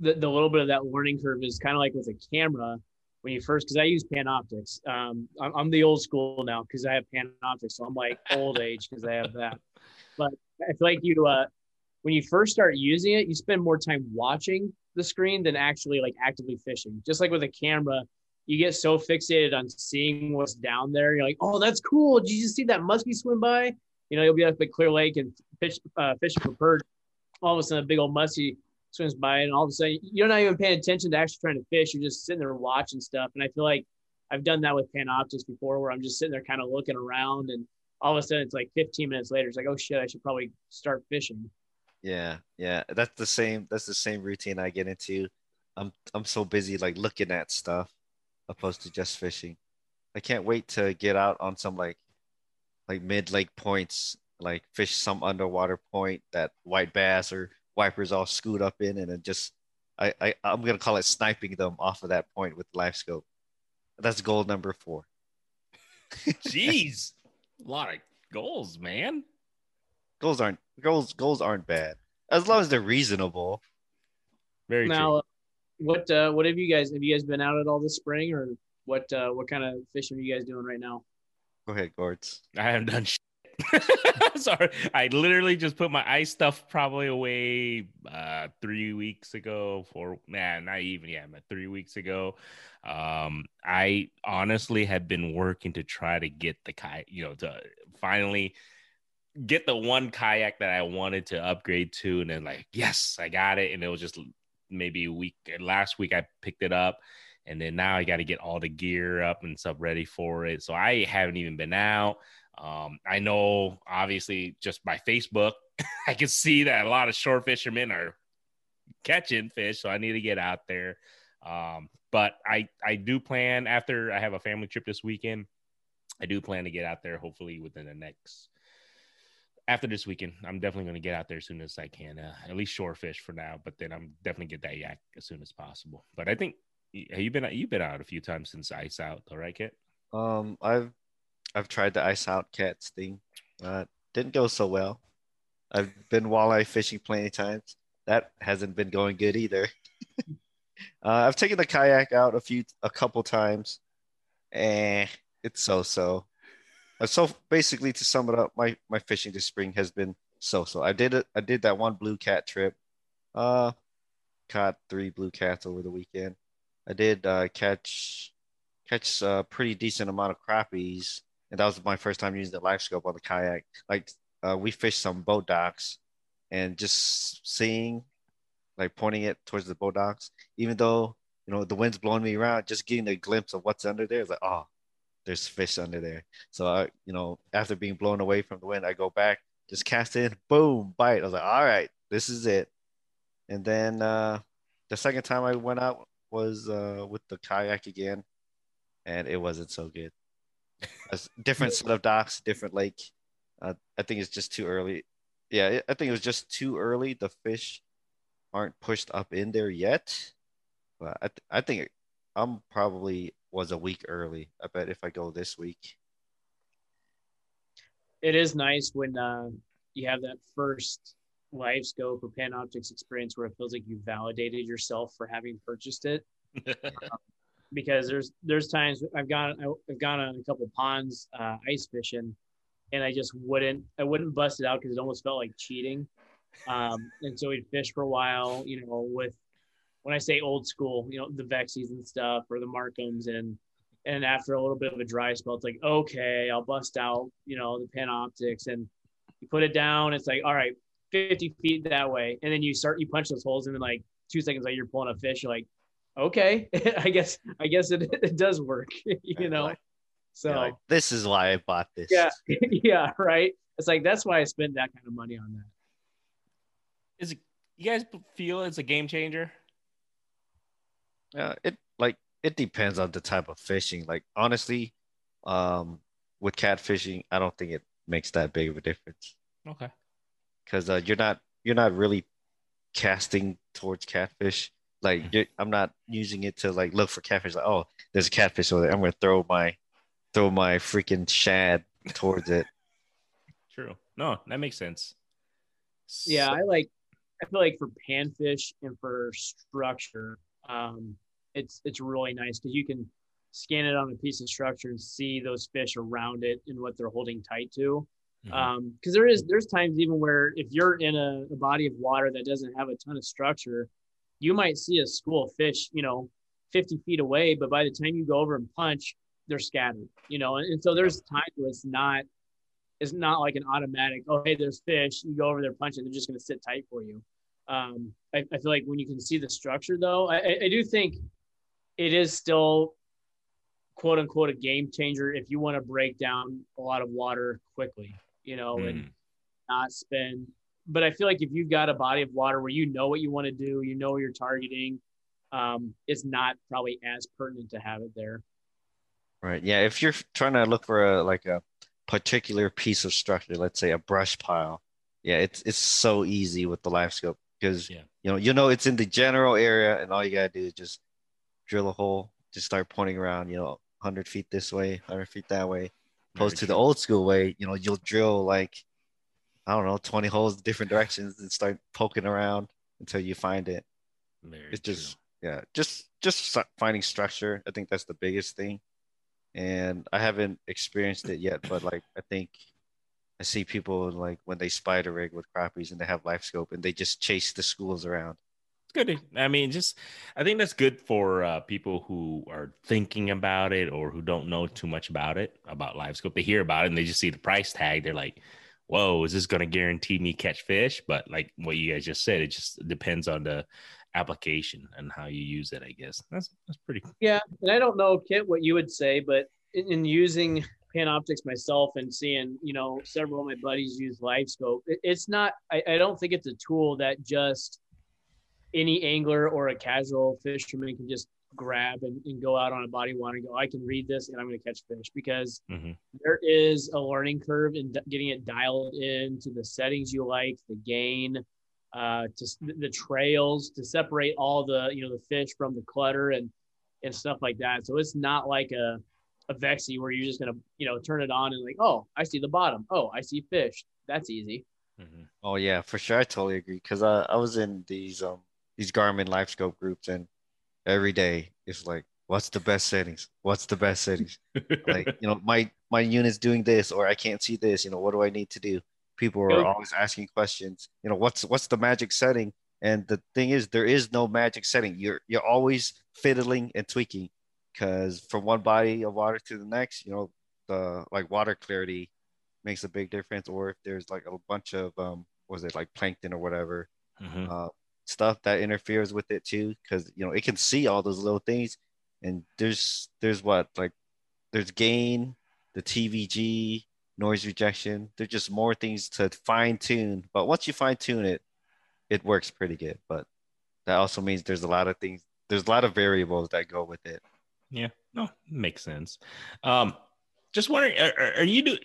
the, the little bit of that learning curve is kind of like with a camera when you first because I use Panoptix. Um, I'm, I'm, the old school now because I have Panoptix, so I'm like old age because I have that. But I feel like you uh, when you first start using it, you spend more time watching the screen than actually like actively fishing. Just like with a camera, you get so fixated on seeing what's down there. You're like, oh, that's cool. Did you just see that muskie swim by? You know, you'll be up at Clear Lake and fish uh, fishing for perch. All of a sudden, a big old muskie swims by, and all of a sudden you're not even paying attention to actually trying to fish. You're just sitting there watching stuff. And I feel like I've done that with Panoptix before, where I'm just sitting there kind of looking around, and all of a sudden it's like 15 minutes later, it's like, oh shit, I should probably start fishing. Yeah, yeah, that's the same. That's the same routine I get into. I'm I'm so busy like looking at stuff, opposed to just fishing. I can't wait to get out on some like like mid lake points, like fish some underwater point that white bass or wipers all scoot up in and then just I, I I'm gonna call it sniping them off of that point with live scope. That's goal number four. Jeez. A lot of goals, man. Goals aren't goals. Goals aren't bad as long as they're reasonable. Very now, true. what uh, what have you guys have you guys been out at all this spring, or what uh, what kind of fishing are you guys doing right now? Go ahead, Gords. I haven't done shit. Sorry, I literally just put my ice stuff probably away uh, three weeks ago. For man, not even yeah, three weeks ago. Um, I honestly have been working to try to get the kayak, you know, to finally get the one kayak that I wanted to upgrade to, and then like, yes, I got it, and it was just maybe a week. Last week I picked it up, and then now I got to get all the gear up and stuff ready for it. So I haven't even been out. Um, I know, obviously, just by Facebook, I can see that a lot of shore fishermen are catching fish. So I need to get out there. Um, but I I do plan after I have a family trip this weekend. I do plan to get out there hopefully within the next after this weekend. I'm definitely going to get out there as soon as I can. Uh, at least shore fish for now, but then I'm definitely get that yak as soon as possible. But I think you've been you've been out a few times since ice out, all right, Kit? Um, I've I've tried the ice out cats thing. Uh, didn't go so well. I've been walleye fishing plenty of times. That hasn't been going good either. uh, I've taken the kayak out a few, a couple times, and it's so so. Uh, so basically, to sum it up, my my fishing this spring has been so so. I did it. I did that one blue cat trip. Uh, caught three blue cats over the weekend. I did uh, catch catch a pretty decent amount of crappies, and that was my first time using the live scope on the kayak. Like uh, we fished some boat docks, and just seeing, like pointing it towards the boat docks, even though you know the wind's blowing me around, just getting a glimpse of what's under there is like, oh, there's fish under there. So I, you know, after being blown away from the wind, I go back, just cast in, boom, bite. I was like, all right, this is it. And then uh, the second time I went out was uh, with the kayak again, and it wasn't so good. A different set of docks, different lake. Uh, I think it's just too early. Yeah, I think it was just too early. The fish aren't pushed up in there yet. But I, th- I think I'm probably was a week early. I bet if I go this week. It is nice when uh, you have that first live scope or Panoptix experience where it feels like you validated yourself for having purchased it. um, because there's there's times I've gone I've gone on a couple ponds uh, ice fishing, and I just wouldn't I wouldn't bust it out because it almost felt like cheating. Um, and so we'd fish for a while, you know, with when I say old school, you know, the Vexies and stuff or the Marcums and and after a little bit of a dry spell, it's like, okay, I'll bust out, you know, the Panoptix and you put it down. It's like, all right, 50 feet that way. And then you start, you punch those holes and then like two seconds later, you're pulling a fish. You're like, okay, I guess, I guess it, it does work, you know? So like, this is why I bought this. Yeah. yeah. Right. It's like, that's why I spend that kind of money on that. Is it, you guys feel it's a game changer? Yeah. It like, it depends on the type of fishing. Like, honestly, um, with catfishing, I don't think it makes that big of a difference. Okay because uh, you're not you're not really casting towards catfish. Like. I'm not using it to like look for catfish. Like oh, there's a catfish over there. I'm gonna throw my throw my freaking shad towards it. True. No, that makes sense. Yeah, I like. I feel like for panfish and for structure, um, it's it's really nice because you can scan it on a piece of structure and see those fish around it and what they're holding tight to. Mm-hmm. Um, because there is there's times even where if you're in a, a, body of water that doesn't have a ton of structure, you might see a school of fish, you know, 50 feet away, but by the time you go over and punch, they're scattered, you know, and, and so there's times where it's not it's not like an automatic, oh hey, there's fish, you go over there, punch it, they're just gonna sit tight for you. Um, I, I feel like when you can see the structure though, I, I do think it is still quote unquote a game changer if you want to break down a lot of water quickly you know, mm. and hmm. not spend. But I feel like if you've got a body of water where you know what you want to do, you know you're targeting, um, it's not probably as pertinent to have it there. Right. Yeah. If you're trying to look for a like a particular piece of structure, let's say a brush pile, yeah, it's it's so easy with the live scope because yeah. you know you know it's in the general area, and all you gotta do is just drill a hole, just start pointing around, you know, hundred feet this way, hundred feet that way, Opposed to the old school way, you know, you'll drill like I don't know, 20 holes different directions and start poking around until you find it. Very it's just true. yeah, just just finding structure. I think that's the biggest thing. And I haven't experienced it yet, but like I think I see people like when they spider rig with crappies and they have LiveScope and they just chase the schools around. It's good. I mean, just I think that's good for uh, people who are thinking about it or who don't know too much about it about live scope. They hear about it and they just see the price tag. They're like, whoa, is this going to guarantee me catch fish? But like what you guys just said, it just depends on the application and how you use it. I guess that's that's pretty. Yeah, and I don't know, Kit, what you would say, but in, in using Panoptix myself and seeing you know several of my buddies use LiveScope, it, it's not. I, I don't think it's a tool that just any angler or a casual fisherman can just grab and, and, go out on a body water and go, I can read this and I'm going to catch fish because mm-hmm. there is a learning curve in d- getting it dialed into the settings you like, the gain, uh, to the trails to separate all the you know the fish from the clutter and and stuff like that. So it's not like a a Vexi where you're just gonna you know turn it on and like oh I see the bottom oh I see fish that's easy. Mm-hmm. Oh yeah, for sure. I totally agree because I, I was in these um these Garmin LiveScope groups and every day it's like what's the best settings? What's the best settings? Like you know my my unit's doing this or i can't see this you know what do i need to do? People are always asking questions you know what's what's the magic setting? And the thing is there is no magic setting. You're you're always fiddling and tweaking because from one body of water to the next you know the like water clarity makes a big difference. Or if there's like a bunch of um was it like plankton or whatever mm-hmm. uh, stuff that interferes with it too because you know it can see all those little things. And there's there's what like there's gain the tvg noise rejection. There's just more things to fine tune but once you fine tune it it works pretty good. But that also means there's a lot of things there's a lot of variables that go with it. Yeah. No makes sense. Um just wondering are, are you do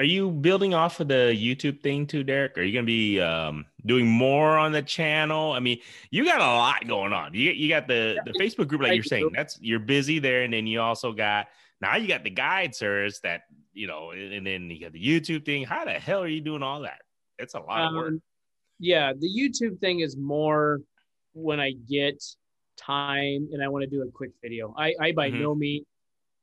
are you building off of the YouTube thing too, Derek? Are you going to be um, doing more on the channel? I mean, you got a lot going on. You, you got the, the Facebook group, like you're saying, that's you're busy there, and then you also got now you got the guide service that you know, and then you got the YouTube thing. How the hell are you doing all that? It's a lot um, of work. Um, yeah, the YouTube thing is more when I get time and I want to do a quick video. I, I by mm-hmm. no means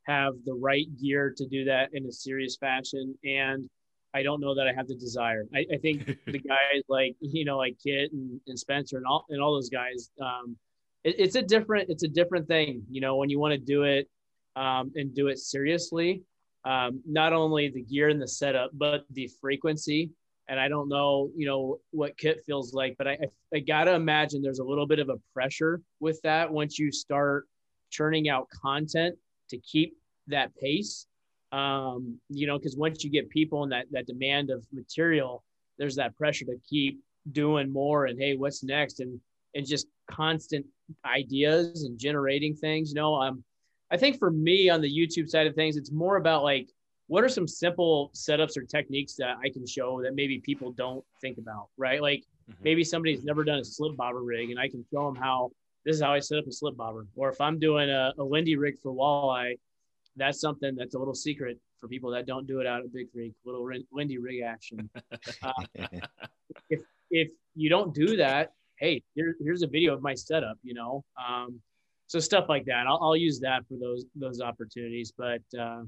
have the right gear to do that in a serious fashion. And I don't know that I have the desire. I, I think the guys like, you know, like Kit and, and Spencer and all, and all those guys, um, it, it's a different, it's a different thing, you know, when you want to do it um, and do it seriously, um, not only the gear and the setup, but the frequency. And I don't know, you know, what Kit feels like, but I, I, I gotta imagine there's a little bit of a pressure with that once you start churning out content to keep that pace. Um, you know, because once you get people in that that demand of material, there's that pressure to keep doing more and hey, what's next? And and just constant ideas and generating things. You know, um, I think for me on the YouTube side of things, it's more about like what are some simple setups or techniques that I can show that maybe people don't think about, right? Like mm-hmm. maybe somebody's never done a slip bobber rig and I can show them how this is how I set up a slip bobber. Or if I'm doing a, a Lindy rig for walleye, that's something that's a little secret for people that don't do it out of Big Creek, little Lindy rig action. Uh, if, if you don't do that, hey, here, here's a video of my setup, you know? Um, so stuff like that. I'll, I'll use that for those, those opportunities, but, uh,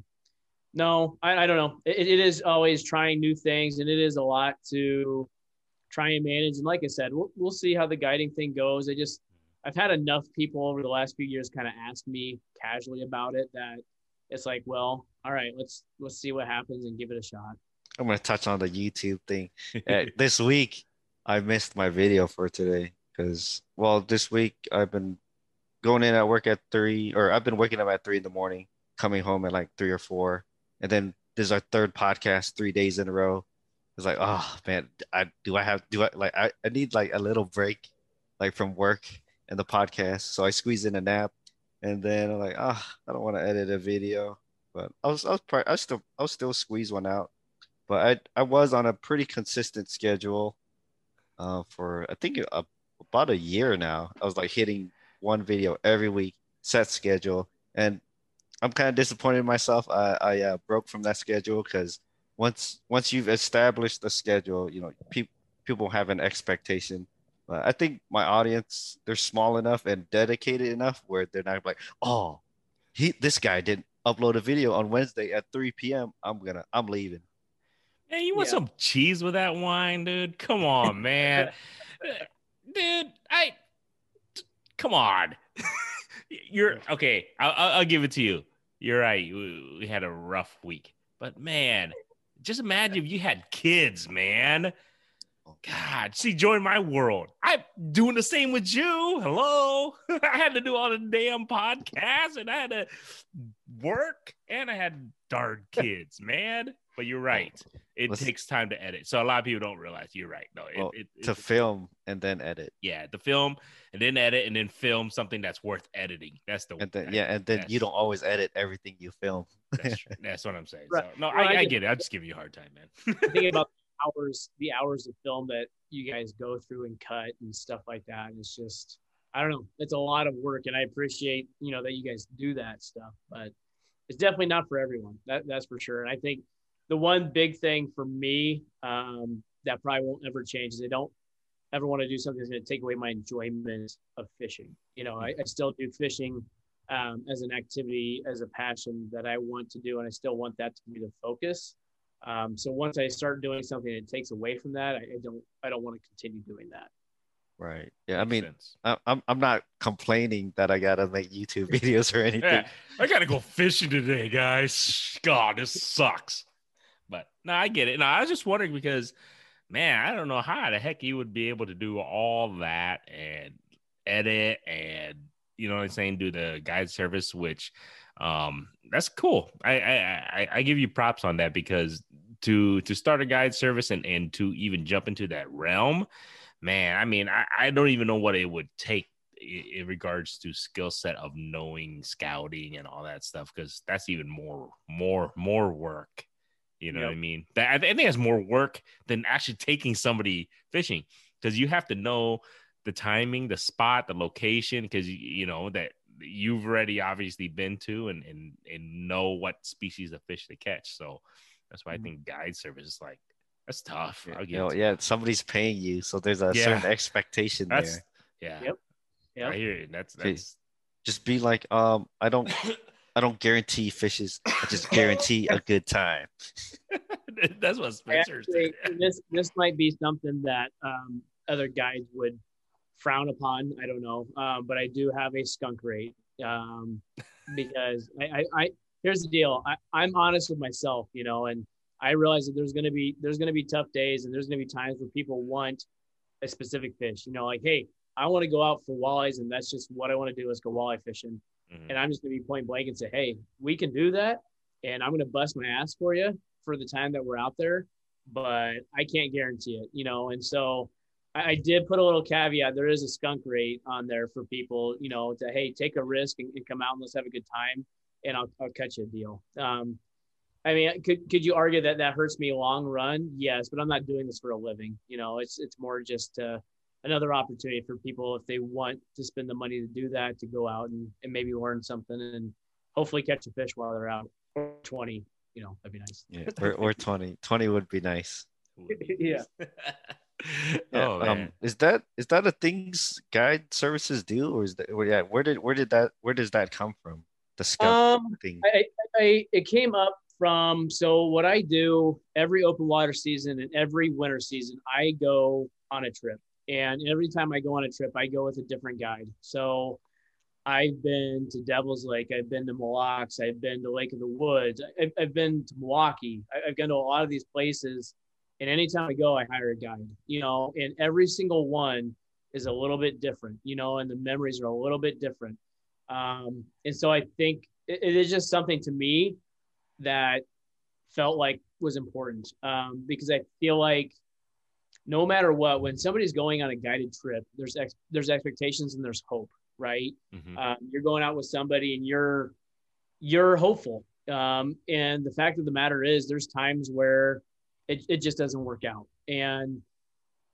no, I, I don't know. It, it is always trying new things and it is a lot to try and manage. And like I said, we'll, we'll see how the guiding thing goes. I just, I've had enough people over the last few years kind of ask me casually about it that it's like, well, all right, let's let's see what happens and give it a shot. I'm gonna touch on the YouTube thing. uh, this week, I missed my video for today because, well, this week I've been going in at work at three, or I've been waking up at three in the morning, coming home at like three or four, and then this is our third podcast three days in a row. It's like, oh man, I do I have do I like I, I need like a little break, like from work and the podcast. So I squeezed in a nap, and then I'm like, ah, oh, I don't want to edit a video, but I was I was probably, I still I was still squeeze one out, but I I was on a pretty consistent schedule, uh, for I think a, about a year now. I was like hitting one video every week, set schedule, and I'm kind of disappointed in myself. I, I uh, broke from that schedule because once once you've established the schedule, you know, people people have an expectation. I think my audience they're small enough and dedicated enough where they're not like, oh, he this guy didn't upload a video on Wednesday at 3 p.m. I'm gonna I'm leaving. Hey, you want yeah. some cheese with that wine, dude? Come on, man. dude, I come on. You're okay. I'll, I'll, give it to you. You're right. We had a rough week, but man, just imagine if you had kids, man. God, she joined my world. I'm doing the same with you. Hello. I had to do all the damn podcasts and I had to work and I had darn kids, man. But you're right. It Let's, takes time to edit. So a lot of people don't realize you're right. No, well, it, it, to film and then edit. Yeah, the film and then edit and then film something that's worth editing. That's the and then, yeah, and then you don't always edit everything you film. that's, that's what I'm saying. Right. So, no, I, I, I, get it. I'm just giving you a hard time, man. Thinking about hours, the hours of film that you guys go through and cut and stuff like that. It's just, I don't know. It's a lot of work, and I appreciate you know that you guys do that stuff, but it's definitely not for everyone. That that's for sure. And I think the one big thing for me um, that probably won't ever change is I don't ever want to do something that's going to take away my enjoyment of fishing. You know, I, I still do fishing um, as an activity, as a passion that I want to do, and I still want that to be the focus. Um, so once I start doing something that takes away from that, I, I don't I don't want to continue doing that. Right. Yeah. I mean, I, I'm I'm not complaining that I gotta make YouTube videos or anything. Yeah, I gotta go fishing today, guys. God, this sucks. But no, I get it. No, I was just wondering because, man, I don't know how the heck you would be able to do all that and edit and you know what I'm saying, do the guide service, which um that's cool. I I I give you props on that because to to start a guide service and and to even jump into that realm, man. I mean, I, I don't even know what it would take in regards to skill set of knowing scouting and all that stuff because that's even more more more work you know yep. what i mean that, i think that's more work than actually taking somebody fishing because you have to know the timing the spot the location because you know that you've already obviously been to and and and know what species of fish to catch. So that's why I mm-hmm. think guide service is like that's tough. You know, yeah, somebody's paying you, so there's a yeah. certain expectation that's, there. Yeah. Yep. Yeah. I hear you. That's that's just be like, um, I don't I don't guarantee fishes. I just guarantee a good time. that's what Spencer Actually, This this might be something that um, other guides would frown upon. I don't know, um, but I do have a skunk rate um, because I, I, I, here's the deal. I, I'm honest with myself, you know, and I realize that there's gonna be there's gonna be tough days and there's gonna be times where people want a specific fish. You know, like hey, I want to go out for walleyes and that's just what I want to do. Let's go walleye fishing, mm-hmm. and I'm just gonna be point blank and say, hey, we can do that, and I'm gonna bust my ass for you for the time that we're out there, but I can't guarantee it. You know, and so I, did put a little caveat. There is a skunk rate on there for people, you know, to hey, take a risk and, and come out and let's have a good time, and I'll I'll cut you a deal. Um, I mean, could could you argue that that hurts me long run? Yes, but I'm not doing this for a living. You know, it's it's more just uh, another opportunity for people if they want to spend the money to do that to go out and, and maybe learn something and hopefully catch a fish while they're out. Twenty, you know, that'd be nice. Yeah, or, or 20. 20 would be nice. yeah. yeah, oh, um, is that is that a things guide services do, or is that? Well, yeah, where did where did that where does that come from? The scout um, thing. I, I, it came up from so what I do every open water season and every winter season, I go on a trip, and every time I go on a trip, I go with a different guide. So. I've been to Devil's Lake. I've been to Mille Lacs. I've been to Lake of the Woods. I've, I've been to Milwaukee. I've gone to a lot of these places and anytime I go, I hire a guide, you know, and every single one is a little bit different, you know, and the memories are a little bit different. Um, and so I think it, it is just something to me that felt like was important um, because I feel like no matter what, when somebody's going on a guided trip, there's ex- there's expectations and there's hope, right? Mm-hmm. Um, you're going out with somebody and you're you're hopeful. Um, and the fact of the matter is, there's times where it, it just doesn't work out. And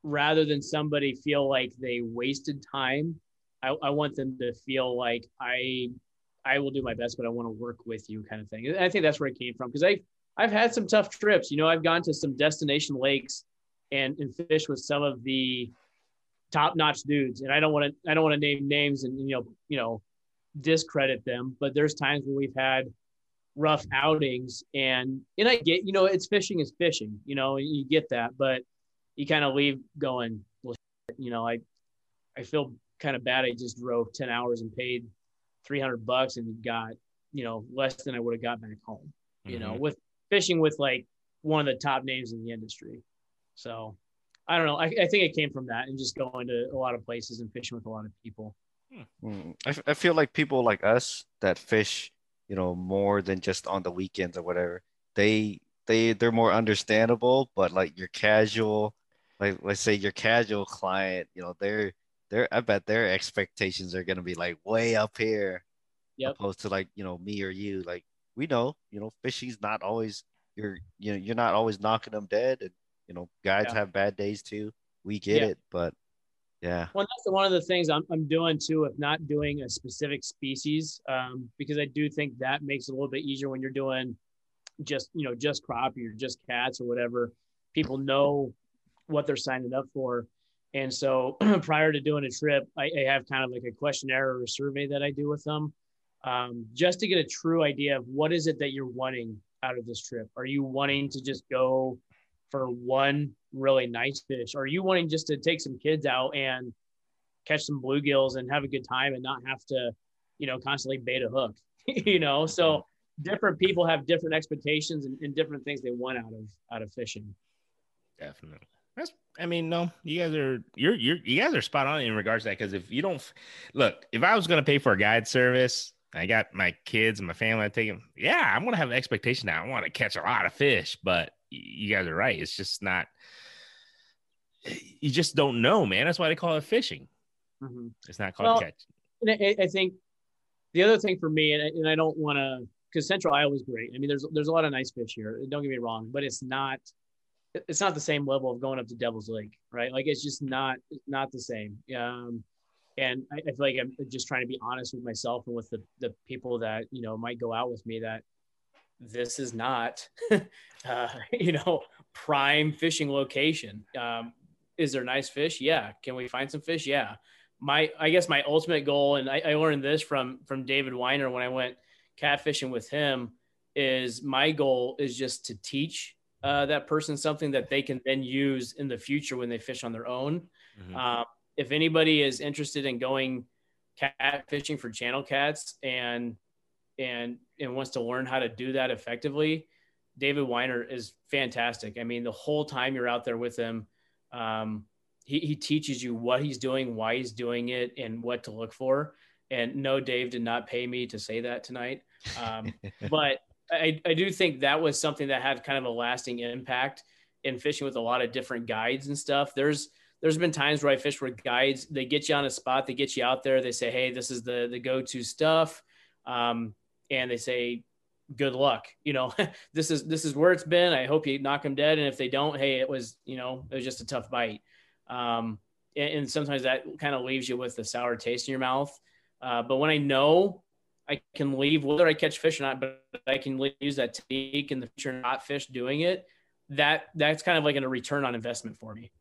rather than somebody feel like they wasted time, I, I want them to feel like I I will do my best, but I want to work with you, kind of thing. And I think that's where it came from because I I've had some tough trips. You know, I've gone to some destination lakes and and fish with some of the top notch dudes, and I don't want to I don't want to name names and you know you know discredit them, but there's times when we've had rough outings. And and I get you know it's fishing is fishing you know you get that but you kind of leave going well you know I I feel kind of bad. I just drove 10 hours and paid 300 bucks and got you know less than I would have got back home you mm-hmm. know with fishing with like one of the top names in the industry. So I don't know. I, I think it came from that and just going to a lot of places and fishing with a lot of people. Hmm. I, I feel like people like us that fish you know, more than just on the weekends or whatever. They they they're more understandable, but like your casual, like let's say your casual client, you know, they're they're I bet their expectations are gonna be like way up here. Yep. Opposed to like, you know, me or you. Like we know, you know, fishing's not always you're you know, you're not always knocking them dead and you know, guys yeah. have bad days too. We get yeah. it, but yeah. Well, that's one of the things I'm, I'm doing too, if not doing a specific species, um, because I do think that makes it a little bit easier when you're doing just, you know, just crappie or just cats or whatever. People know what they're signing up for. And so prior to doing a trip, I, I, have kind of like a questionnaire or a survey that I do with them um, just to get a true idea of what is it that you're wanting out of this trip. Are you wanting to just go for one really nice fish? Are you wanting just to take some kids out and catch some bluegills and have a good time and not have to, you know, constantly bait a hook? you know, so different people have different expectations and, and, different things they want out of out of fishing. Definitely. That's. I mean, no, you guys are you're you're you guys are spot on in regards to that because if you don't look, if I was going to pay for a guide service, I got my kids and my family. I take them. Yeah, I'm gonna have an expectation now. I want to catch a lot of fish, but you guys are right. It's just not. You just don't know, man. That's why they call it fishing. Mm-hmm. It's not called well, catch. I, I, think the other thing for me, and I, and I don't want to, because Central Iowa is great. I mean, there's there's a lot of nice fish here. Don't get me wrong, but it's not it's not the same level of going up to Devil's Lake, right? Like it's just not not the same. Um, and I, I, feel like I'm just trying to be honest with myself and with the the people that you know might go out with me that this is not, uh, you know, prime fishing location. Um, is there nice fish? Yeah. Can we find some fish? Yeah. My, I guess my ultimate goal, and I, I learned this from from David Weiner when I went catfishing with him, is my goal is just to teach uh, that person something that they can then use in the future when they fish on their own. Mm-hmm. Uh, if anybody is interested in going cat fishing for channel cats and and and wants to learn how to do that effectively, David Weiner is fantastic. I mean, the whole time you're out there with him, um, he, he teaches you what he's doing, why he's doing it, and what to look for. And no, Dave did not pay me to say that tonight. Um, but I, I do think that was something that had kind of a lasting impact in fishing with a lot of different guides and stuff. There's there's been times where I fish with guides, they get you on a spot, they get you out there, they say, Hey, this is the the go-to stuff. Um, and they say, good luck. You know, this is this is where it's been. I hope you knock them dead. And if they don't, hey, it was you know it was just a tough bite. Um, and, and sometimes that kind of leaves you with a sour taste in your mouth. Uh, but when I know I can leave whether I catch fish or not, but I can use that technique in the future, not fish doing it. That that's kind of like a return on investment for me.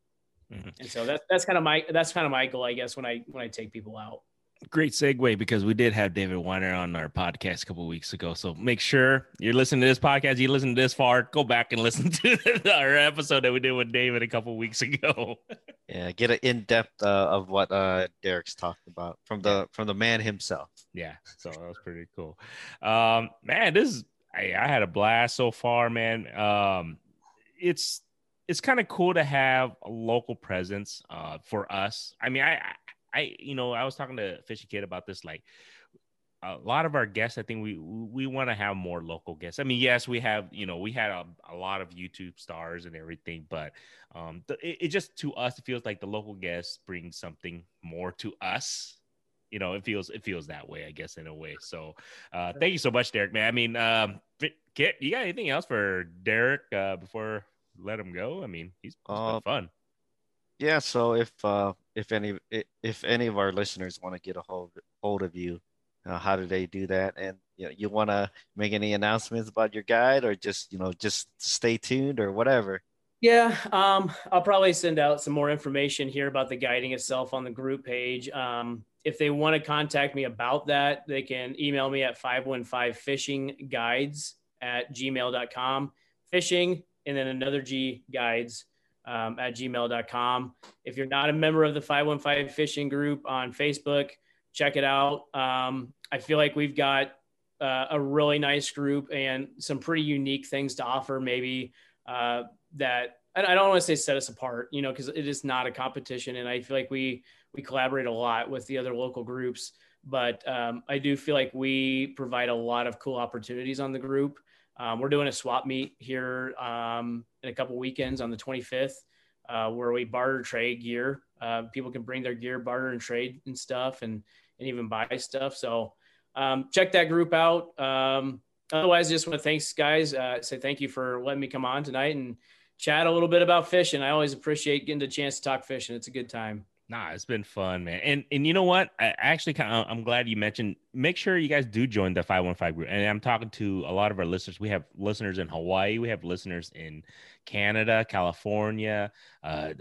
Mm-hmm. And so that's that's kind of my that's kind of my goal, I guess, when I when I take people out great segue because we did have David Weiner on our podcast a couple weeks ago. So make sure you're listening to this podcast. You listen to this far, go back and listen to our episode that we did with David a couple weeks ago. yeah, get an in depth uh, of what uh, Derek's talked about from the from the man himself. Yeah, so that was pretty cool. Um, man, this is I, I had a blast so far, man. Um, it's it's kind of cool to have a local presence uh, for us. I mean, I, I, you know, I was talking to Fishing Kit about this. Like, a lot of our guests, I think we we want to have more local guests. I mean, yes, we have, you know, we had a, a lot of YouTube stars and everything, but um, the, it, it, just to us, it feels like the local guests bring something more to us. You know, it feels it feels that way, I guess, in a way. So, uh, thank you so much, Derek. Man, I mean, um, Kit, you got anything else for Derek uh, before let him go? I mean, he's, he's uh, fun yeah so if uh if any if any of our listeners want to get a hold hold of you uh, how do they do that? And you know, you want to make any announcements about your guide, or just you know, just stay tuned or whatever. Yeah, um, I'll probably send out some more information here about the guiding itself on the group page. Um, if they want to contact me about that, they can email me at 515 guides at gmail.com. Fishing and then another G guides um, at gmail.com. If you're not a member of the 515 fishing group on Facebook, check it out. Um, I feel like we've got uh, a really nice group and some pretty unique things to offer, maybe uh, that I don't want to say set us apart, you know, because it is not a competition. And I feel like we, we collaborate a lot with the other local groups. But um, I do feel like we provide a lot of cool opportunities on the group. Um, we're doing a swap meet here um, in a couple weekends on the 25th, uh, where we barter trade gear. Uh, people can bring their gear, barter and trade and stuff, and and even buy stuff. So um, check that group out. Um, otherwise, just want to thanks guys. Uh, say thank you for letting me come on tonight and chat a little bit about fishing. I always appreciate getting the chance to talk fishing. It's a good time. Nah, it's been fun, man. And and you know what? I actually kind of I'm glad you mentioned. Make sure you guys do join the 515 group. And I'm talking to a lot of our listeners. We have listeners in Hawaii. We have listeners in Canada, California, uh,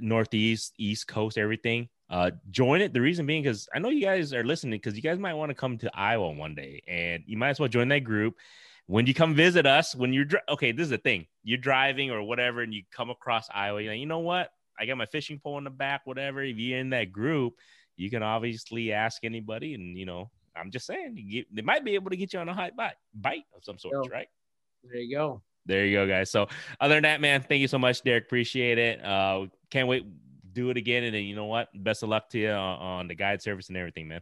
Northeast, East Coast, everything. Uh, join it. The reason being because I know you guys are listening because you guys might want to come to Iowa one day, and you might as well join that group. When you come visit us, when you're okay, this is the thing. You're driving or whatever, and you come across Iowa. You're like, you know what? I got my fishing pole in the back, whatever. If you're in that group, you can obviously ask anybody, and you know, I'm just saying, get, they might be able to get you on a high bite, bite of some sort, right? There you go. There you go, guys. So, other than that, man, thank you so much, Derek. Appreciate it. Uh, can't wait do it again, and then you know what? Best of luck to you on, on the guide service and everything, man.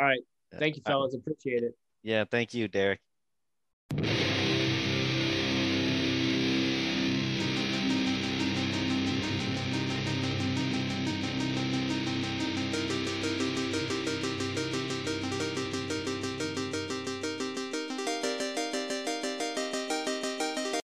All right, thank you, fellas. Appreciate it. Yeah, thank you, Derek.